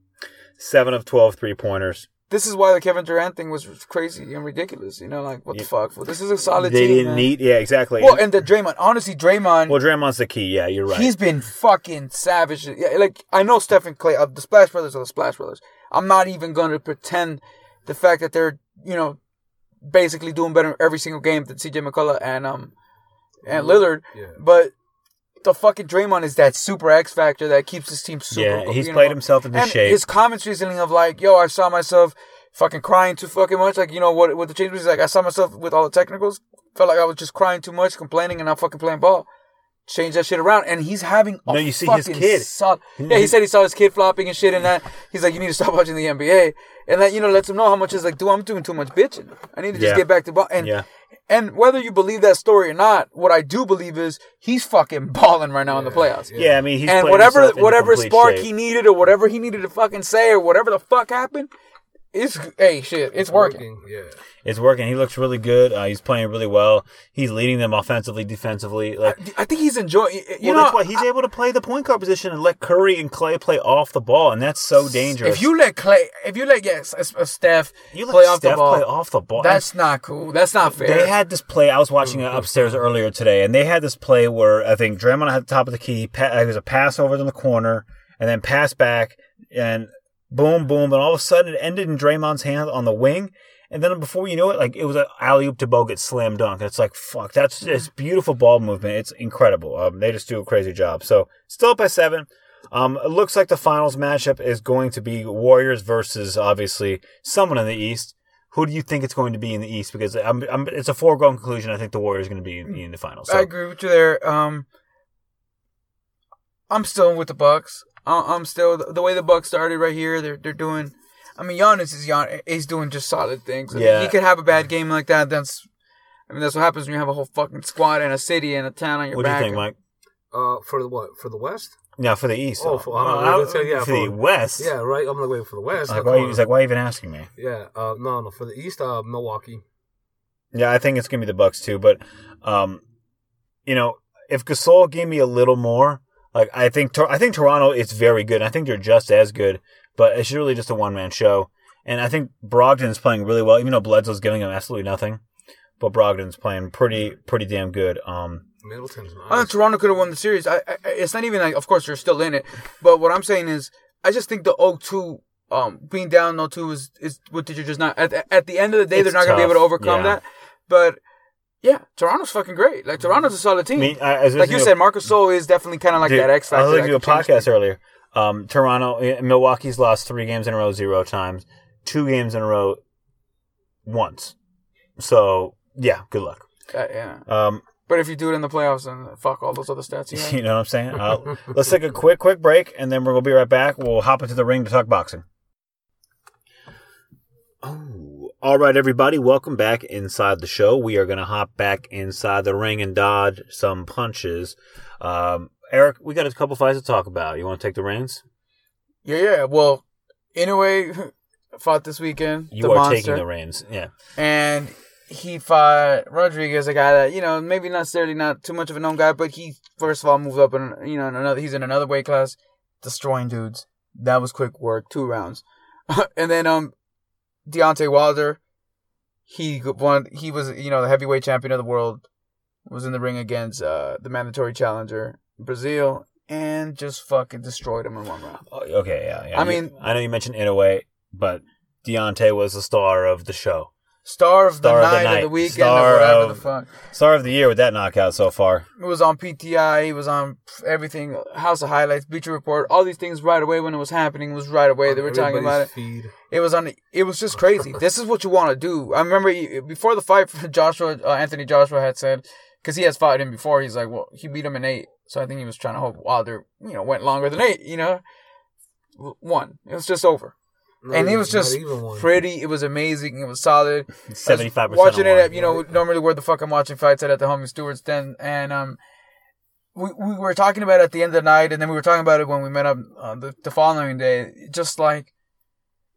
seven of 12 three pointers. This is why the Kevin Durant thing was crazy and ridiculous. You know, like what Yeah. the fuck? Well, this is a solid they team. didn't man. need. Yeah, exactly. Well, and the Draymond, honestly, Draymond, well, Draymond's the key. Yeah, you're right. he's been fucking savage. Yeah, like I know Stephen Clay, uh, the Splash Brothers are the Splash Brothers. I'm not even going to pretend the fact that they're you know basically doing better every single game than CJ McCollum and um and Lillard, Yeah. but. The fucking Draymond is that super X factor that keeps his team super. yeah, he's played know, himself into and shape. his comments recently of like, yo, I saw myself fucking crying too fucking much. Like, you know what? What the change was like, I saw myself with all the technicals. Felt like I was just crying too much, complaining, and not fucking playing ball. Change that shit around, and he's having. A No, you see his kid. sol- yeah, he said he saw his kid flopping and shit, and that he's like, you need to stop watching the NBA, and that you know lets him know how much is like, dude, I'm doing too much bitching. I need to just Yeah. get back to ball. And Yeah. And whether you believe that story or not, what I do believe is he's fucking balling right now in the playoffs yeah, I mean, he's and whatever whatever spark shape. he needed or whatever he needed to fucking say or whatever the fuck happened, it's hey shit, it's working. Yeah. It's working. He looks really good. Uh, he's playing really well. He's leading them offensively, defensively. Like, I think he's enjoying. You well, know, that's why he's able to play the point guard position and let Curry and Clay play off the ball, and that's so dangerous. if you let Clay, if you let yes, a uh, Steph You let play off the ball, play off the ball, that's not cool. That's not fair. They had this play. I was watching it mm-hmm. upstairs earlier today, and they had this play where I think Draymond had the top of the key. Pa- uh, it was a pass over in the corner, and then pass back, and boom, boom, and all of a sudden it ended in Draymond's hand on the wing. And then before you know it, like it was an alley oop to Bogut slam dunk. It's like fuck, that's just beautiful ball movement. It's incredible. Um, they just do a crazy job. So still up by seven. Um, it looks like the finals matchup is going to be Warriors versus obviously someone in the East. Who do you think it's going to be in the East? Because I'm, I'm, it's a foregone conclusion. I think the Warriors are going to be in, in the finals. I agree with you there. Um, I'm still with the Bucks. I- I'm still the way the Bucks started right here. They're they're doing. I mean, Giannis is Gian. He's doing just solid things. I mean, Yeah. he could have a bad game like that. That's. I mean, that's what happens when you have a whole fucking squad and a city and a town on your back. what do you think, Mike? Uh, for the what? For the West? Yeah, for the East. Oh, for- Uh, uh, let's say, yeah, for the for- West. Yeah, right. I'm like waiting for the West. Like, Like, why, come he's like, why even asking me? yeah. Uh, no, no. For the East, uh, Milwaukee. Yeah, I think it's gonna be the Bucks too. But, um, you know, if Gasol gave me a little more, like I think I think Toronto is very good. I think they're just as good, but it's really just a one man show. And I think Brogdon's playing really well, even though Bledsoe's giving him absolutely nothing. But Brogdon's playing pretty pretty damn good. Um, Middleton's I think Toronto could have won the series. I, I, it's not even like, of course, you're still in it. But what I'm saying is, I just think the 0-2, um, being down 0-2 is, is what did you're just not, at, at the end of the day, It's they're not going to be able to overcome yeah. that. But, yeah, Toronto's fucking great. Like, Toronto's a solid team. I mean, I, I like you said, Marc Gasol is definitely kind of like Dude, that X factor. I was listening to a podcast earlier. Um, Toronto, eh, Milwaukee's lost three games in a row, zero times. Two games in a row, once. So yeah, good luck. Uh, yeah. Um, But if you do it in the playoffs, then fuck all those other stats you have. you know what I'm saying? Uh, let's take a quick, quick break, and then we're gonna be right back. We'll hop into the ring to talk boxing. Oh, all right, everybody, welcome back inside the show. We are gonna hop back inside the ring and dodge some punches. Um, Eric, we got a couple fights to talk about. You want to take the reins? Yeah, yeah. Well, anyway, fought this weekend. You the are monster. taking the reins. Yeah. and he fought Rodriguez, a guy that you know maybe not necessarily not too much of a known guy, but he first of all moved up in you know in another he's in another weight class, destroying dudes. That was quick work, two rounds, and then um, Deontay Wilder, he won. He was you know the heavyweight champion of the world, was in the ring against uh the mandatory challenger Breazeale, and just fucking destroyed him in one round. Oh, Okay, yeah, yeah. I mean- I know you mentioned Inoue, but Deontay was the star of the show, Star of Star the of the night, of the weekend, Star or whatever of- the fuck. star of the year with that knockout so far. It was on PTI. He was on everything. House of Highlights, Bleacher Report, all these things right away when it was happening was right away. They were talking about it. Feed. It was on. It was just crazy. this is what you want to do. I remember before the fight, Joshua uh, Anthony Joshua had said because he has fought him before. He's like, well, he beat him in eight, so I think he was trying to hope Wilder, you know, went longer than eight. You know, one. It was just over, Not and it was just pretty. It was amazing. It was solid. Seventy-five percent. watching it at you know normally where the fuck I'm watching fights at at the homie Stewart's den. And um we, we were talking about it at the end of the night and then we were talking about it when we met up uh, the, the following day. Just like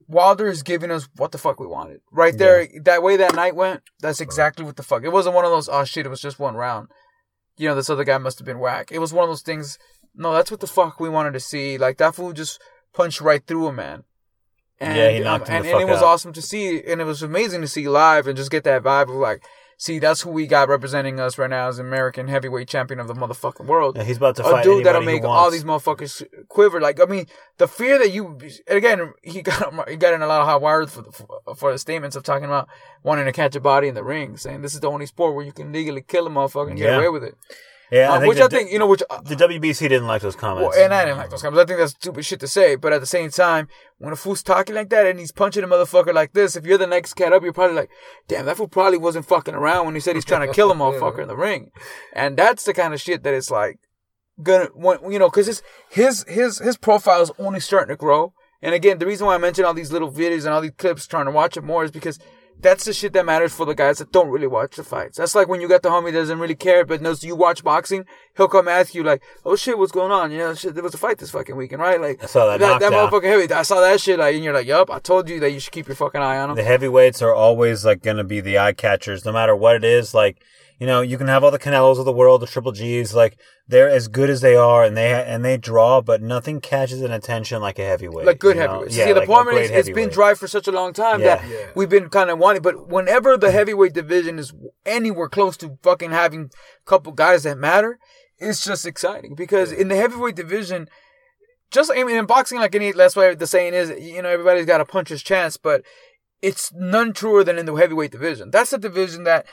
Wilder is giving us what the fuck we wanted. Right there that way that night went that's exactly what the fuck. It wasn't one of those oh shit it was just one round. You know this other guy must have been whack. It was one of those things no that's what the fuck we wanted to see. Like that fool just punched right through a man And, Yeah, he knocked um, and, and it fuck was awesome to see, and it was amazing to see live and just get that vibe of like, see, that's who we got representing us right now as American heavyweight champion of the motherfucking world. Yeah, he's about to fight. a dude that'll make all these motherfuckers quiver. Like, I mean, the fear that you, again, he got he got in a lot of hot wire for the, for, for the statements of talking about wanting to catch a body in the ring, saying this is the only sport where you can legally kill a motherfucker and get Yeah. away with it. Yeah, I Um, think which the, I think, you know, which uh, the WBC didn't like those comments. well, and I didn't like those comments. I think that's stupid shit to say. But at the same time, when a fool's talking like that and he's punching a motherfucker like this, if you're the next cat up, you're probably like, damn, that fool probably wasn't fucking around when he said he's trying to kill a motherfucker in the ring. And that's the kind of shit that it's like, gonna, when, you know, cause his, his, his, his profile is only starting to grow. And again, the reason why I mention all these little videos and all these clips trying to watch it more is because that's the shit that matters for the guys that don't really watch the fights. That's like when you got the homie that doesn't really care, but knows you watch boxing, he'll come ask you like, "Oh shit, what's going on?" You know, shit, there was a fight this fucking weekend, right? Like I saw that that, that motherfucker heavy. I saw that shit, like, and you're like, "Yup, I told you that you should keep your fucking eye on him." the heavyweights are always like to be the eye catchers, no matter what it is. Like, you know, you can have all the Canelos of the world, the Triple Gs, like they're as good as they are, and they and they draw, but nothing catches an attention like a heavyweight. like good heavyweights. Yeah, See, the like a problem is it's been dry for such a long time Yeah. that Yeah. we've been kind of wanting. But whenever the heavyweight division is anywhere close to fucking having a couple guys that matter, it's just exciting because in the heavyweight division, just I mean in boxing, like any that's why the saying is, you know, everybody's got a puncher's chance, but it's none truer than in the heavyweight division. That's the division that.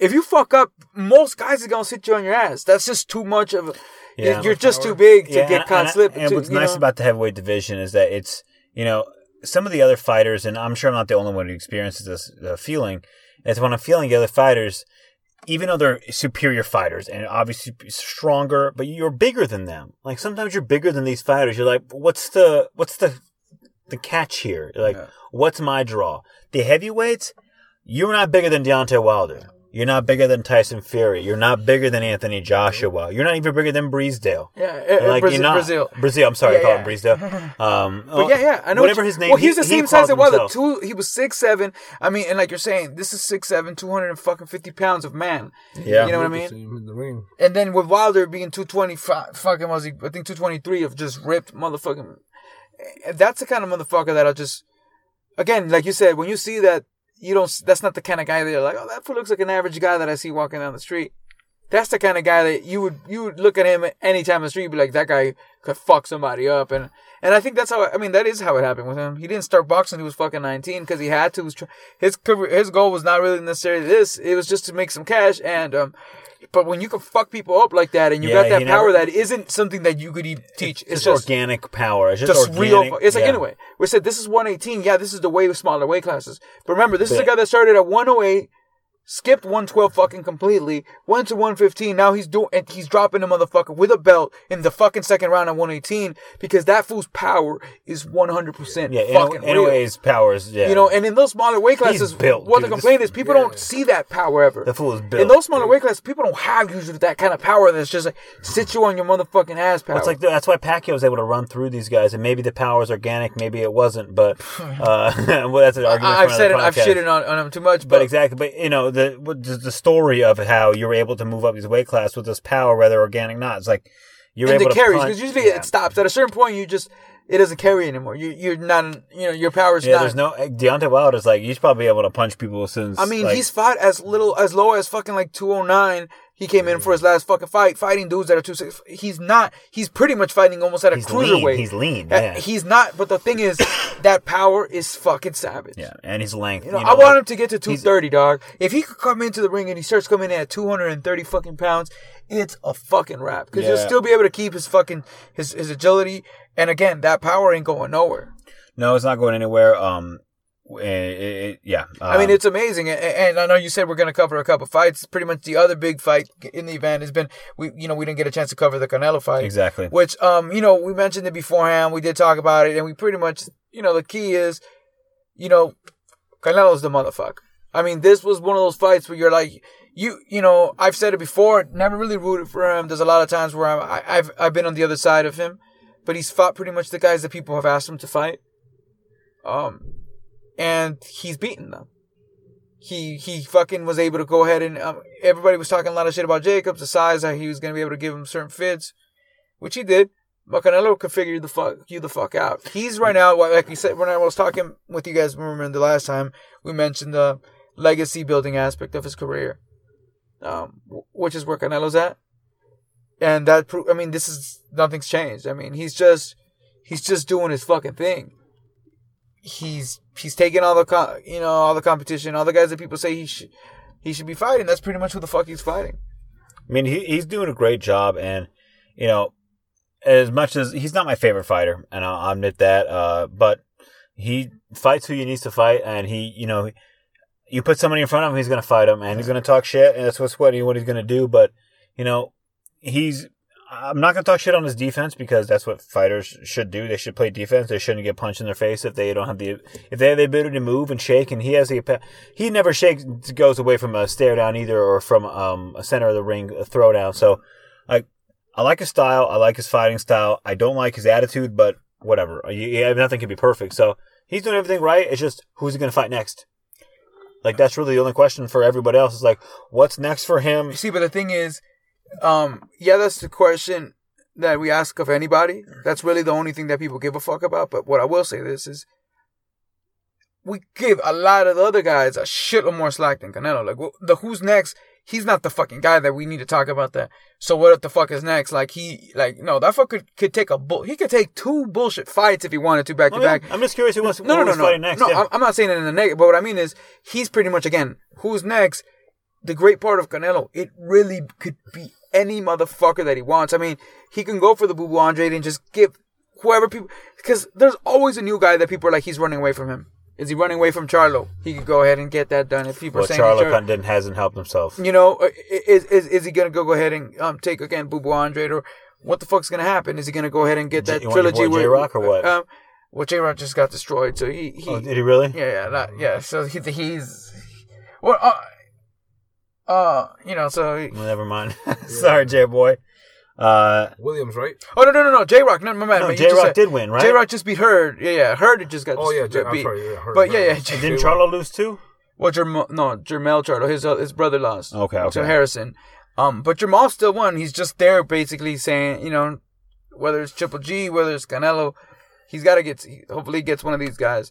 If you fuck up, most guys are gonna sit you on your ass. That's just too much of. A, Yeah. you're just too big to Yeah, get caught slipping. And what's nice know? about the heavyweight division is that it's you know some of the other fighters, and I'm sure I'm not the only one who experiences this uh, feeling. Is when I'm feeling the other fighters, even though they're superior fighters and obviously stronger, but you're bigger than them. Like sometimes you're bigger than these fighters. You're like, what's the what's the the catch here? You're like, Yeah. what's my draw? The heavyweights, you're not bigger than Deontay Wilder. You're not bigger than Tyson Fury. You're not bigger than Anthony Joshua. You're not even bigger than Breezdale. yeah, uh, Like, Breazeale, you're not, Breazeale. Breazeale. I'm sorry, Yeah, I call yeah. him Breezdale. Um, But yeah, yeah, I know. Whatever what you- his name. Well, he's the he same calls size as Wilder. himself. Two, he was six seven. I mean, and like you're saying, this is six seven, two hundred and fucking fifty pounds of man. Yeah. you know what I mean. to see him in the ring. And then with Wilder being two twenty five, fucking was he? I think two twenty three of just ripped motherfucking. That's the kind of motherfucker that I'll just. Again, like you said, when you see that, you don't. That's not the kind of guy that you're like, oh, that fool looks like an average guy that I see walking down the street. That's the kind of guy that you would you would look at him any time on the street, be like, that guy could fuck somebody up, and and I think that's how I mean that is how it happened with him. He didn't start boxing; he was fucking nineteen because he had to. His his goal was not really necessarily this; it was just to make some cash. And um, but when you can fuck people up like that, and you Yeah, got that power, never- that isn't something that you could even teach. It's, It's, just organic power. It's just, just organic. real. It's like yeah. anyway, we said this is 118. Yeah, this is the way smaller weight classes. But remember, this is a guy that started at 108, skipped 112 fucking completely, went to 115. Now he's doing, and he's dropping a motherfucker with a belt in the fucking second round at 118 because that fool's power is 100 percent Yeah, in, fucking in real. a way, his powers. Yeah, You know, and in those smaller weight classes, built, what dude. the complaint is people yeah. don't see that power ever. the fool is built. In those smaller weight classes, people don't have usually that kind of power that's just like sit you on your motherfucking ass power. It's like that's why Pacquiao was able to run through these guys, and maybe the power was organic, maybe it wasn't. But uh, well, that's an argument. I've said it, I've shitted on, on him too much, But but, exactly, but you know the the the story of how you were able to move up these weight class with this power, whether organic or not. It's like you're and able the to carries because usually yeah. it stops at a certain point. You just it doesn't carry anymore. You you're not you know your power's Yeah, not. there's no Deontay Wilder's like he's probably able to punch people since. I mean, like, he's fought as little as low as fucking like 209. He came in for his last fucking fight, fighting dudes that are two six. He's not. He's pretty much fighting almost at a He's lean. cruiserweight. He's lean, yeah. He's not. But the thing is, that power is fucking savage. yeah, and his length. You know, you I want like- him to get to 230, dog. If he could come into the ring and he starts coming in at 230 fucking pounds, it's a fucking wrap. Because he'll still be able to keep his fucking his his agility. And again, that power ain't going nowhere. No, it's not going anywhere. Um, it, it, it- yeah. I mean, um, it's amazing. And, and I know you said we're going to cover a couple fights. Pretty much the other big fight in the event has been we you know we didn't get a chance to cover the Canelo fight. exactly. Which um you know we mentioned it beforehand. We did talk about it, and we pretty much you know the key is, you know, Canelo's the motherfucker. I mean, this was one of those fights where you're like, you you know, I've said it before. Never really rooted for him. There's a lot of times where I'm, I, I've I've been on the other side of him, but he's fought pretty much the guys that people have asked him to fight. Um, and he's beaten them. He he fucking was able to go ahead and um, everybody was talking a lot of shit about Jacobs, the size that he was going to be able to give him certain fits, which he did. but Canelo could figure the fuck you the fuck out. He's right now, like you said, when I was talking with you guys, remember the last time we mentioned the legacy building aspect of his career, um, which is where Canelo's at, and that pro- I mean, this is nothing's changed. I mean, he's just he's just doing his fucking thing. He's he's taking all the co- you know all the competition, all the guys that people say he should he should be fighting. That's pretty much who the fuck he's fighting. I mean, he, he's doing a great job, and you know, as much as he's not my favorite fighter, and I'll, admit that, uh, but he fights who he needs to fight, and he, you know, you put somebody in front of him, he's to fight him, and he's to talk shit, and that's what's what, he, what he's to do. But you know, he's. I'm not going to talk shit on his defense because that's what fighters should do. They should play defense. They shouldn't get punched in their face if they don't have the if they have the ability to move and shake. And he has the he never shakes goes away from a stare down either or from um, a center of the ring throwdown. So I I like his style. I like his fighting style. I don't like his attitude, but whatever. You, you, nothing can be perfect. So he's doing everything right. It's just who's he going to fight next? Like that's really the only question for everybody else. Is like, what's next for him? See, but the thing is, um, yeah, that's the question that we ask of anybody. That's really the only thing that people give a fuck about. But what I will say this is, we give a lot of the other guys a shitload more slack than Canelo. Like well, the who's next, he's not the fucking guy that we need to talk about that. So what the fuck is next? Like he, like no, that fuck could, could take a bull. He could take two bullshit fights if he wanted to back to back. I'm just curious who wants No, no, no, no, next. no. yeah. I'm- not saying it in a negative, but what I mean is he's pretty much again who's next. The great part of Canelo, it really could be any motherfucker that he wants. I mean, he can go for the Boo Boo Andre and just give whoever people because there's always a new guy that people are like he's running away from him. Is he running away from Charlo? He could go ahead and get that done. If people well, are saying Charlo Char- Condon hasn't helped himself. you know, uh, is is is he gonna go go ahead and um take again Boo Boo Andre or what the fuck's gonna happen? Is he gonna go ahead and get that your trilogy with J-Rock or what? Um, well, J Rock just got destroyed, so he he Oh, did he really? yeah, yeah, that, yeah. So he, he's well, uh, uh, you know, so he, Well, never mind. Sorry, J boy. Uh, Williams, right? oh no, no, no, no, J Rock, no, my man, no, J Rock did win, right? J Rock just beat Hurd, yeah, yeah, Hurd just got Oh yeah, just J- I'm beat, sorry. Yeah, heard, but yeah, yeah. J- Didn't Charlo lose too? well, Jerm- no, Jermell Charlo, his uh, his brother lost, Okay, to okay. Harrison, um, but Jermall still won. He's just there, basically saying, you know, whether it's Triple G, whether it's Canelo, he's got to get, hopefully, he gets one of these guys.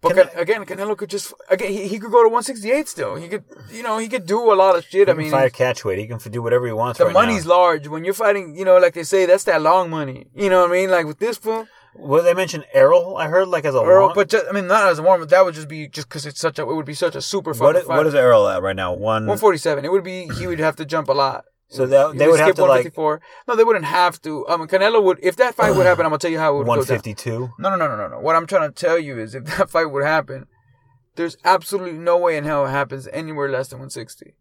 But Can Can- again, Canelo could just again he, he could go to 168 still. He could, you know, he could do a lot of shit. I mean, fight catch weight. He can do whatever he wants. the right money's now. large when you're fighting. You know, like they say, that's that long money. You know what I mean? Like with this fool, Well, they mentioned Errol. I heard like as a long- but just, I mean, not as a warm. That would just be just because it's such a. It would be such a super fun what is, fight. what is Errol at right now? One. 147. It would be. He would have to jump a lot. So that- they would have to, like- 154. No, they wouldn't have to. I mean, Canelo would. If that fight would happen, I'm gonna tell you how it would go down. 152. No, no, no, no, no, no. What I'm trying to tell you is, if that fight would happen, there's absolutely no way in hell it happens anywhere less than 160.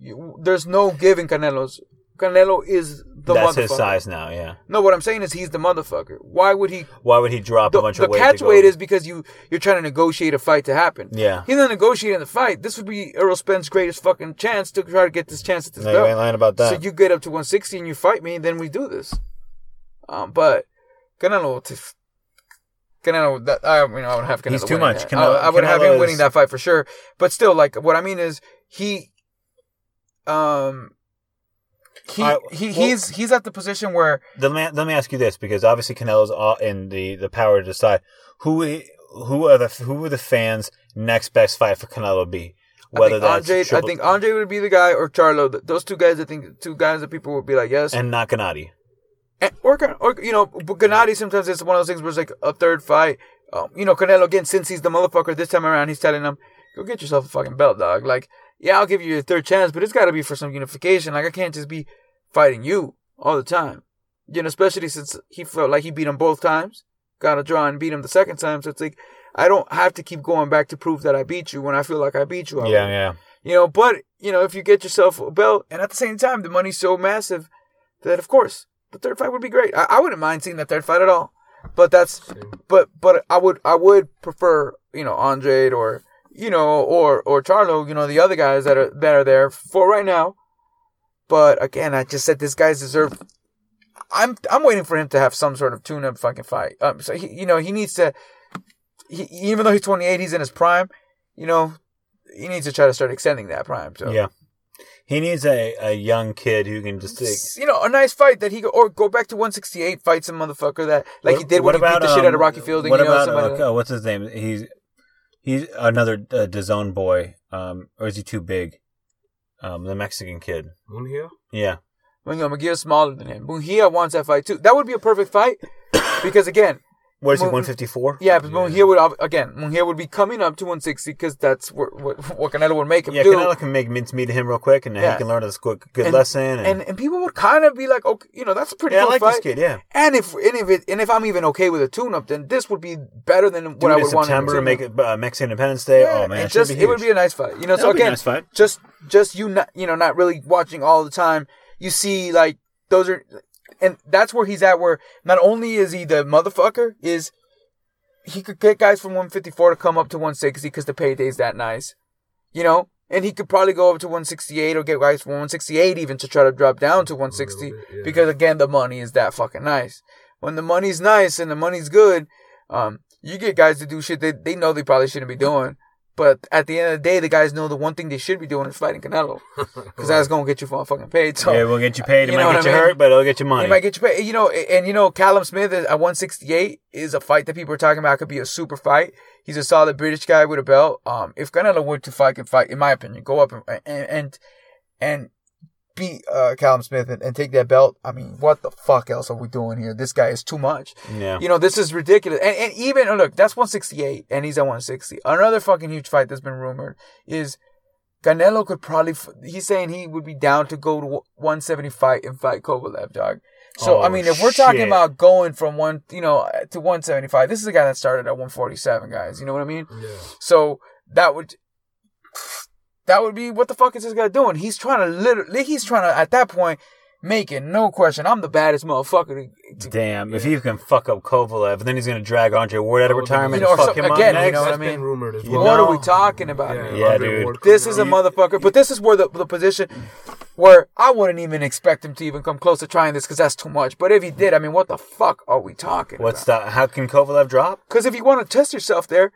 You, there's no giving Canelo's. Canelo is the That's motherfucker. his size now. Yeah. No, what I'm saying is he's the motherfucker. Why would he? Why would he drop The, a bunch the of weight? catch to go- weight is because you you're trying to negotiate a fight to happen. Yeah. He's not negotiating the fight. This would be Errol Spence' greatest fucking chance to try to get this chance at this No, you ain't lying about that. So you get up to 160 and you fight me, then we do this. Um, but Canelo, t- Canelo, that I mean, I would have Canelo. He's too much. that. Canelo- I, I would have Canelo him winning that fight for sure. But still, like what I mean is he, um, he I- he well- he's he's at the position where Let me let me ask you this because obviously Canelo's all in the the power to decide who who are the who are the fans next best fight for Canelo be I whether think that's Andre, I think Andre would be the guy or Charlo. Those two guys, I think, two guys that people would be like, yes, and not Gennady. And, or, or you know, but Gennady sometimes it's one of those things where it's like a third fight. Um, you know, Canelo again, since he's the motherfucker this time around, he's telling him, "Go get yourself a fucking belt, dog." Like, yeah, I'll give you a third chance, but it's got to be for some unification. Like, I can't just be fighting you all the time. You know, especially since he felt like he beat him both times, got a draw and beat him the second time. So it's like I don't have to keep going back to prove that I beat you when I feel like I beat you. I Yeah, yeah. You know, but you know, if you get yourself a belt, and at the same time, the money's so massive that, of course, the third fight would be great. I, I wouldn't mind seeing that third fight at all. But that's, but but I would I would prefer you know Andre or you know or or Charlo, you know the other guys that are that are there for right now. But again, I just said this guy's deserve. I'm I'm waiting for him to have some sort of tune-up fucking fight. Um, so he, you know, he needs to. He, even though he's 28, he's in his prime. You know, he needs to try to start extending that prime. So Yeah. He needs a, a young kid who can just take. you know, a nice fight that he go or go back to 168, fight some motherfucker that like he did when he beat the shit out of um, Rocky Fielding. What you know, about somebody uh, like- oh, what's his name? He's he's another uh, DAZN boy, um, or is he too big? Um, the Mexican kid. Munguia? Yeah, know, Munguia's smaller than him. Munguia wants that fight too. That would be a perfect fight because again, what is he? Mun- One fifty four. yeah, but Munguia would again, Munguia would be coming up to 160 because that's what, what what Canelo would make him Yeah, do. Canelo can make mincemeat of him real quick, and Yeah. he can learn a good, good And- lesson. And, and and people would kind of be like, okay, you know, that's a pretty yeah, I cool like fight. this kid. Yeah, And if and if it, and if I'm even okay with a tune-up, then this would be better than what do I it in would want. in September to make it uh, Mexican Independence Day. Yeah, oh man, and it just be it would be a nice fight. You know, so That'd be a again, nice fight. just just you not you know not really watching all the time. You see, like those are, and that's where he's at. Where not only is he the motherfucker, is he could get guys from 154 to come up to 160 because the payday's that nice, you know. And he could probably go up to 168 or get guys from 168 even to try to drop down to 160 bit, yeah. because again the money is that fucking nice. When the money's nice and the money's good, um, you get guys to do shit that they know they probably shouldn't be doing. But at the end of the day, the guys know the one thing they should be doing is fighting Canelo, because that's gonna get you fucking paid. So yeah, we'll get you paid. It You might get I you mean? hurt, but it'll get you money. it might get you paid. You know, and you know, Callum Smith at 168 is a fight that people are talking about could be a super fight. He's a solid British guy with a belt. Um, if Canelo were to fight, fight, in my opinion, go up and and and, and beat uh, Callum Smith and, and take that belt. I mean, what the fuck else are we doing here? This guy is too much. yeah, You know, this is ridiculous. And, and even, oh, look, that's 168, and he's at 160. Another fucking huge fight that's been rumored is Canelo could probably, f- he's saying he would be down to go to 175 and fight Kovalev, dog. So, Oh, I mean, if we're talking about going from one, you know, to 175, this is a guy that started at 147, guys. You know what I mean? Yeah. So that would that would be what the fuck is this guy doing? He's trying to literally he's trying to at that point make it no question. I'm the baddest motherfucker. To, to, Damn, if he can fuck up Kovalev, then he's gonna drag Andre Ward out of retirement you know, and fuck so- him again, up you know what I mean? rumored as You well. what know? are we talking about? Yeah. Yeah, dude. Ward This coming is a motherfucker, but this is where the the position where I wouldn't even expect him to even come close to trying this because that's too much. But if he did, I mean, what the fuck are we talking What's about? that? How can Kovalev drop? Because if you want to test yourself there,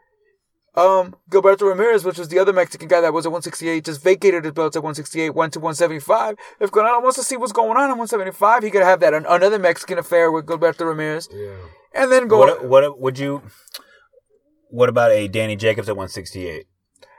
um, Gilberto Ramirez, which was the other Mexican guy that was at 168, just vacated his belt at 168, went to 175. If Canelo wants to see what's going on at 175, he could have that an- another Mexican affair with Gilberto Ramirez, Yeah. and then go. What what would you? What about a Danny Jacobs at 168?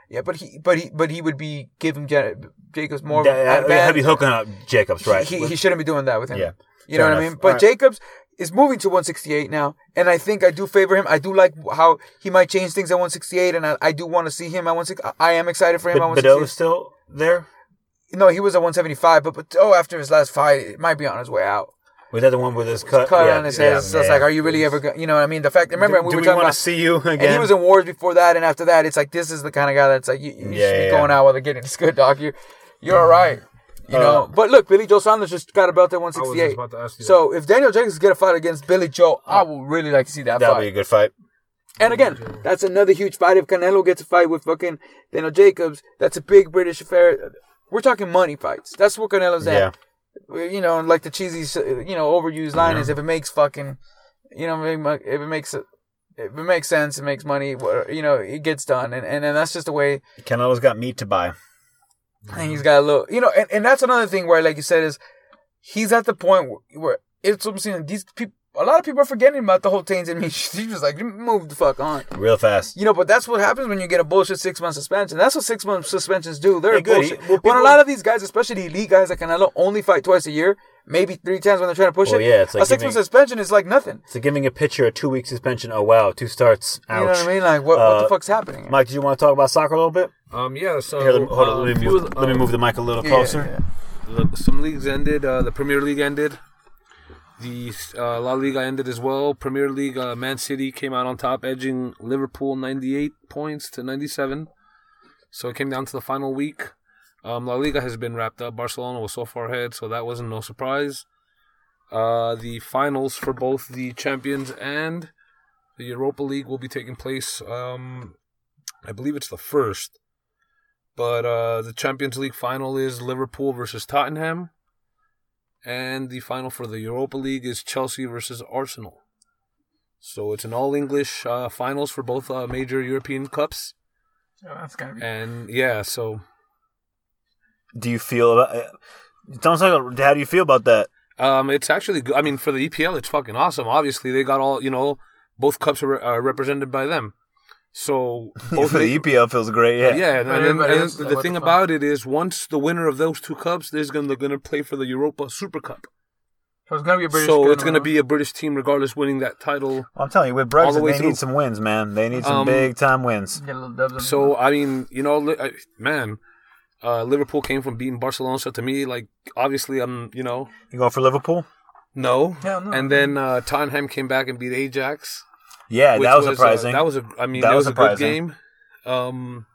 yeah, but he, but he, but he would be giving Ja- Jacobs more. That, that, advantage. would be hooking up Jacobs, right? He, he shouldn't be doing that with him. Yeah. You know Fair what I mean? But Alright. Jacobs is moving to 168 now, and I think I do favor him. I do like how he might change things at 168, and I, I do want to see him at 168. I am excited for him but at 168. still there. No, he was at 175, but but oh, after his last fight, it might be on his way out. Was that the one with his cut? Cut yeah, on his yeah, head. so it's yeah. like, are you really ever? Go-? You know what I mean? The fact. Remember, do, we do were we talking about. see you again? And he was in wars before that, and after that, it's like this is the kind of guy that's like you, you Yeah, should be yeah, going out while they're getting this good dog. You're you're all right. You know, Uh, but look, Billy Joe Saunders just got a belt at I was just 168. about to ask you. So if Daniel Jacobs get a fight against Billy Joe, I would really like to see that That'll fight. be a good fight. And again, that's another huge fight. If Canelo gets a fight with fucking Daniel Jacobs, that's a big British affair. We're talking money fights. That's what Canelo's at. You know, like the cheesy, you know, overused line is if it makes fucking, you know, if it makes it, if it makes sense, it makes money. You know, it gets done, and and, and that's just the way. Canelo's got meat to buy. And he's got a little, you know, and, and that's another thing where, like you said, is he's at the point where, where it's saying. These people, a lot of people are forgetting about the whole Tains and me. He was like, move the fuck on. Real fast. You know, but that's what happens when you get a bullshit six month suspension. That's what six month suspensions do. They're Hey, good. bullshit. Well, when people- a lot of these guys, especially the elite guys like Canelo, only fight twice a year, maybe three times when they're trying to push Well, it. yeah, it's like a six month suspension is like nothing. So giving a pitcher a two week suspension. Oh wow, two starts. Ouch. You know what I mean? Like, what, what the Uh, fuck's happening? Mike, did you want to talk about soccer a little bit? Um, yeah. So Here, let me, hold on, uh, let, me move, of the- let me um, move the mic a little Yeah, closer. yeah. the- some leagues ended. Uh, the Premier League ended. The uh, La Liga ended as well. Premier League, uh, Man City came out on top, edging Liverpool 98 points to 97. So it came down to the final week. Um, La Liga has been wrapped up. Barcelona was so far ahead, so that wasn't no surprise. Uh, the finals for both the Champions and the Europa League will be taking place. Um, I believe it's the first. But uh, the Champions League final is Liverpool versus Tottenham. And the final for the Europa League is Chelsea versus Arsenal. So it's an all English uh, finals for both uh, major European cups. Oh, that's gotta be. And yeah, so do you feel about? uh, It sounds like how do you feel about that? Um, it's actually good. I mean, for the EPL, it's fucking awesome. Obviously, they got all you know. Both cups are uh, represented by them. So both For the they- EPL feels great. Yeah. yeah, and, and, Everybody and else, the, the thing the about it is, once the winner of those two cups, there's gonna they're gonna play for the Europa Super Cup. So it's gonna be a British. so gun, it's gonna be a British team, regardless, winning that title. I'm telling you, with All the Brexit, they through. need some wins, man. They need some Um, big time wins. Get a little dubs on So I mean, you know, li- I- man, uh, Liverpool came from beating Barcelona. So to me, like, obviously, I'm, you know, You going for Liverpool? no. Hell no. And then uh, Tottenham came back and beat Ajax. Yeah, that was, uh, surprising. that was a, I mean, That that, was was, a good game. Um,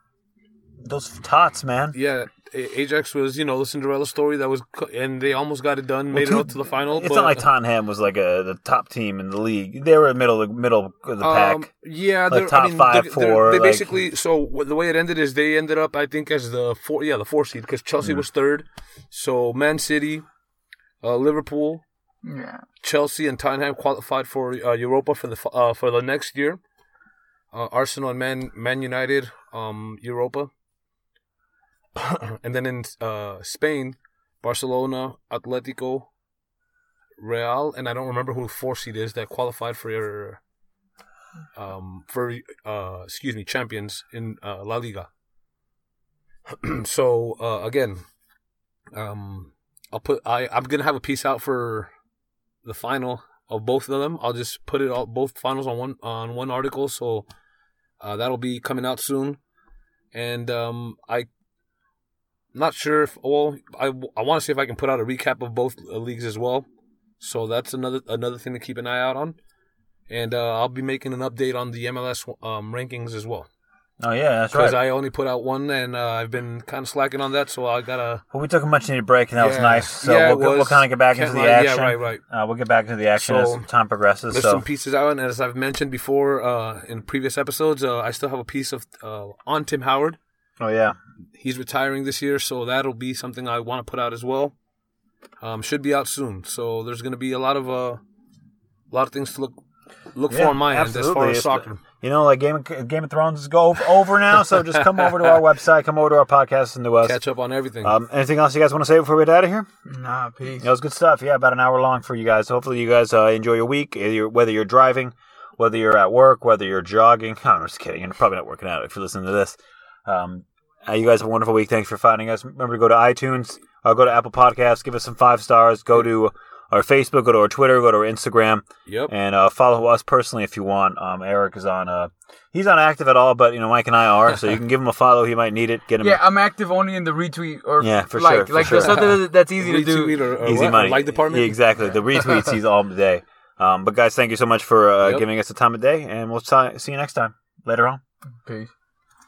Those tots, man. yeah, Ajax was, you know, the Cinderella story that was, and they almost got it done, made it two- out to the final. It's but, not like Tottenham was like a the top team in the league. They were middle middle of the pack. Um, yeah, Like top I mean, five, they're- they're- four, They like- basically so the way it ended is they ended up, I think, as the four, yeah, the four seed because Chelsea Mm. was third. So Man City, uh, Liverpool, yeah. Chelsea, and Tottenham qualified for uh, Europa for the uh, for the next year. Uh, Arsenal and Man Man United, um, Europa, and then in uh, Spain, Barcelona, Atletico, Real, and I don't remember who the four seed is that qualified for um for uh excuse me champions in uh, La Liga. so again, um, I'll put I I'm gonna have a piece out for the final of both of them. I'll just put it all both finals on one on one article, so uh, that'll be coming out soon. And um, I not sure if well I I want to see if I can put out a recap of both uh, leagues as well. So that's another another thing to keep an eye out on. And uh, I'll be making an update on the MLS um, rankings as well Oh yeah, that's because right. I only put out one, and uh, I've been kind of slacking on that. So I gotta well, we took a much needed break, and that was nice. So Yeah, we'll, we'll kind of get back Can't into the lie. Yeah, action. right, right. Uh, we'll get back into the action So, as time progresses. There's So some pieces out, and as I've mentioned before uh, in previous episodes, uh, I still have a piece of uh, on Tim Howard. oh yeah, He's retiring this year, so that'll be something I want to put out as well. Um, should be out soon, so there's going to be a lot of uh, a lot of things to look look Yeah, for on my end as far as It's soccer. You know, like Game of, Game of Thrones is go over now. So just come over to our website, come over to our podcast, and to us. Catch up on everything. Um, anything else you guys want to say before we get out of here? Nah, peace. That was good stuff. Yeah, about an hour long for you guys. Hopefully, you guys uh, enjoy your week. Either you're- Whether you're driving, whether you're at work, whether you're jogging. I'm just kidding. You're probably not working out if you're listening to this. Um, uh, you guys have a wonderful week. Thanks for finding us. Remember to go to iTunes, uh, go to Apple Podcasts, give us some five stars. Go to our Facebook, go to our Twitter, go to our Instagram, yep. and uh, follow us personally if you want. Um, Eric is on. Uh, he's not active at all, but you know Mike and I are, so you can give him a follow. He might need it. Get him. Yeah, I'm active only in the retweet or Yeah, for like, sure, for like sure. the stuff that, that's easy to do. Retweet or, or easy what? money. like department. Yeah, exactly. The retweets he's all day. Um, but guys, thank you so much for uh, Yep. giving us the time of day, and we'll si- see you next time. Later on. Peace.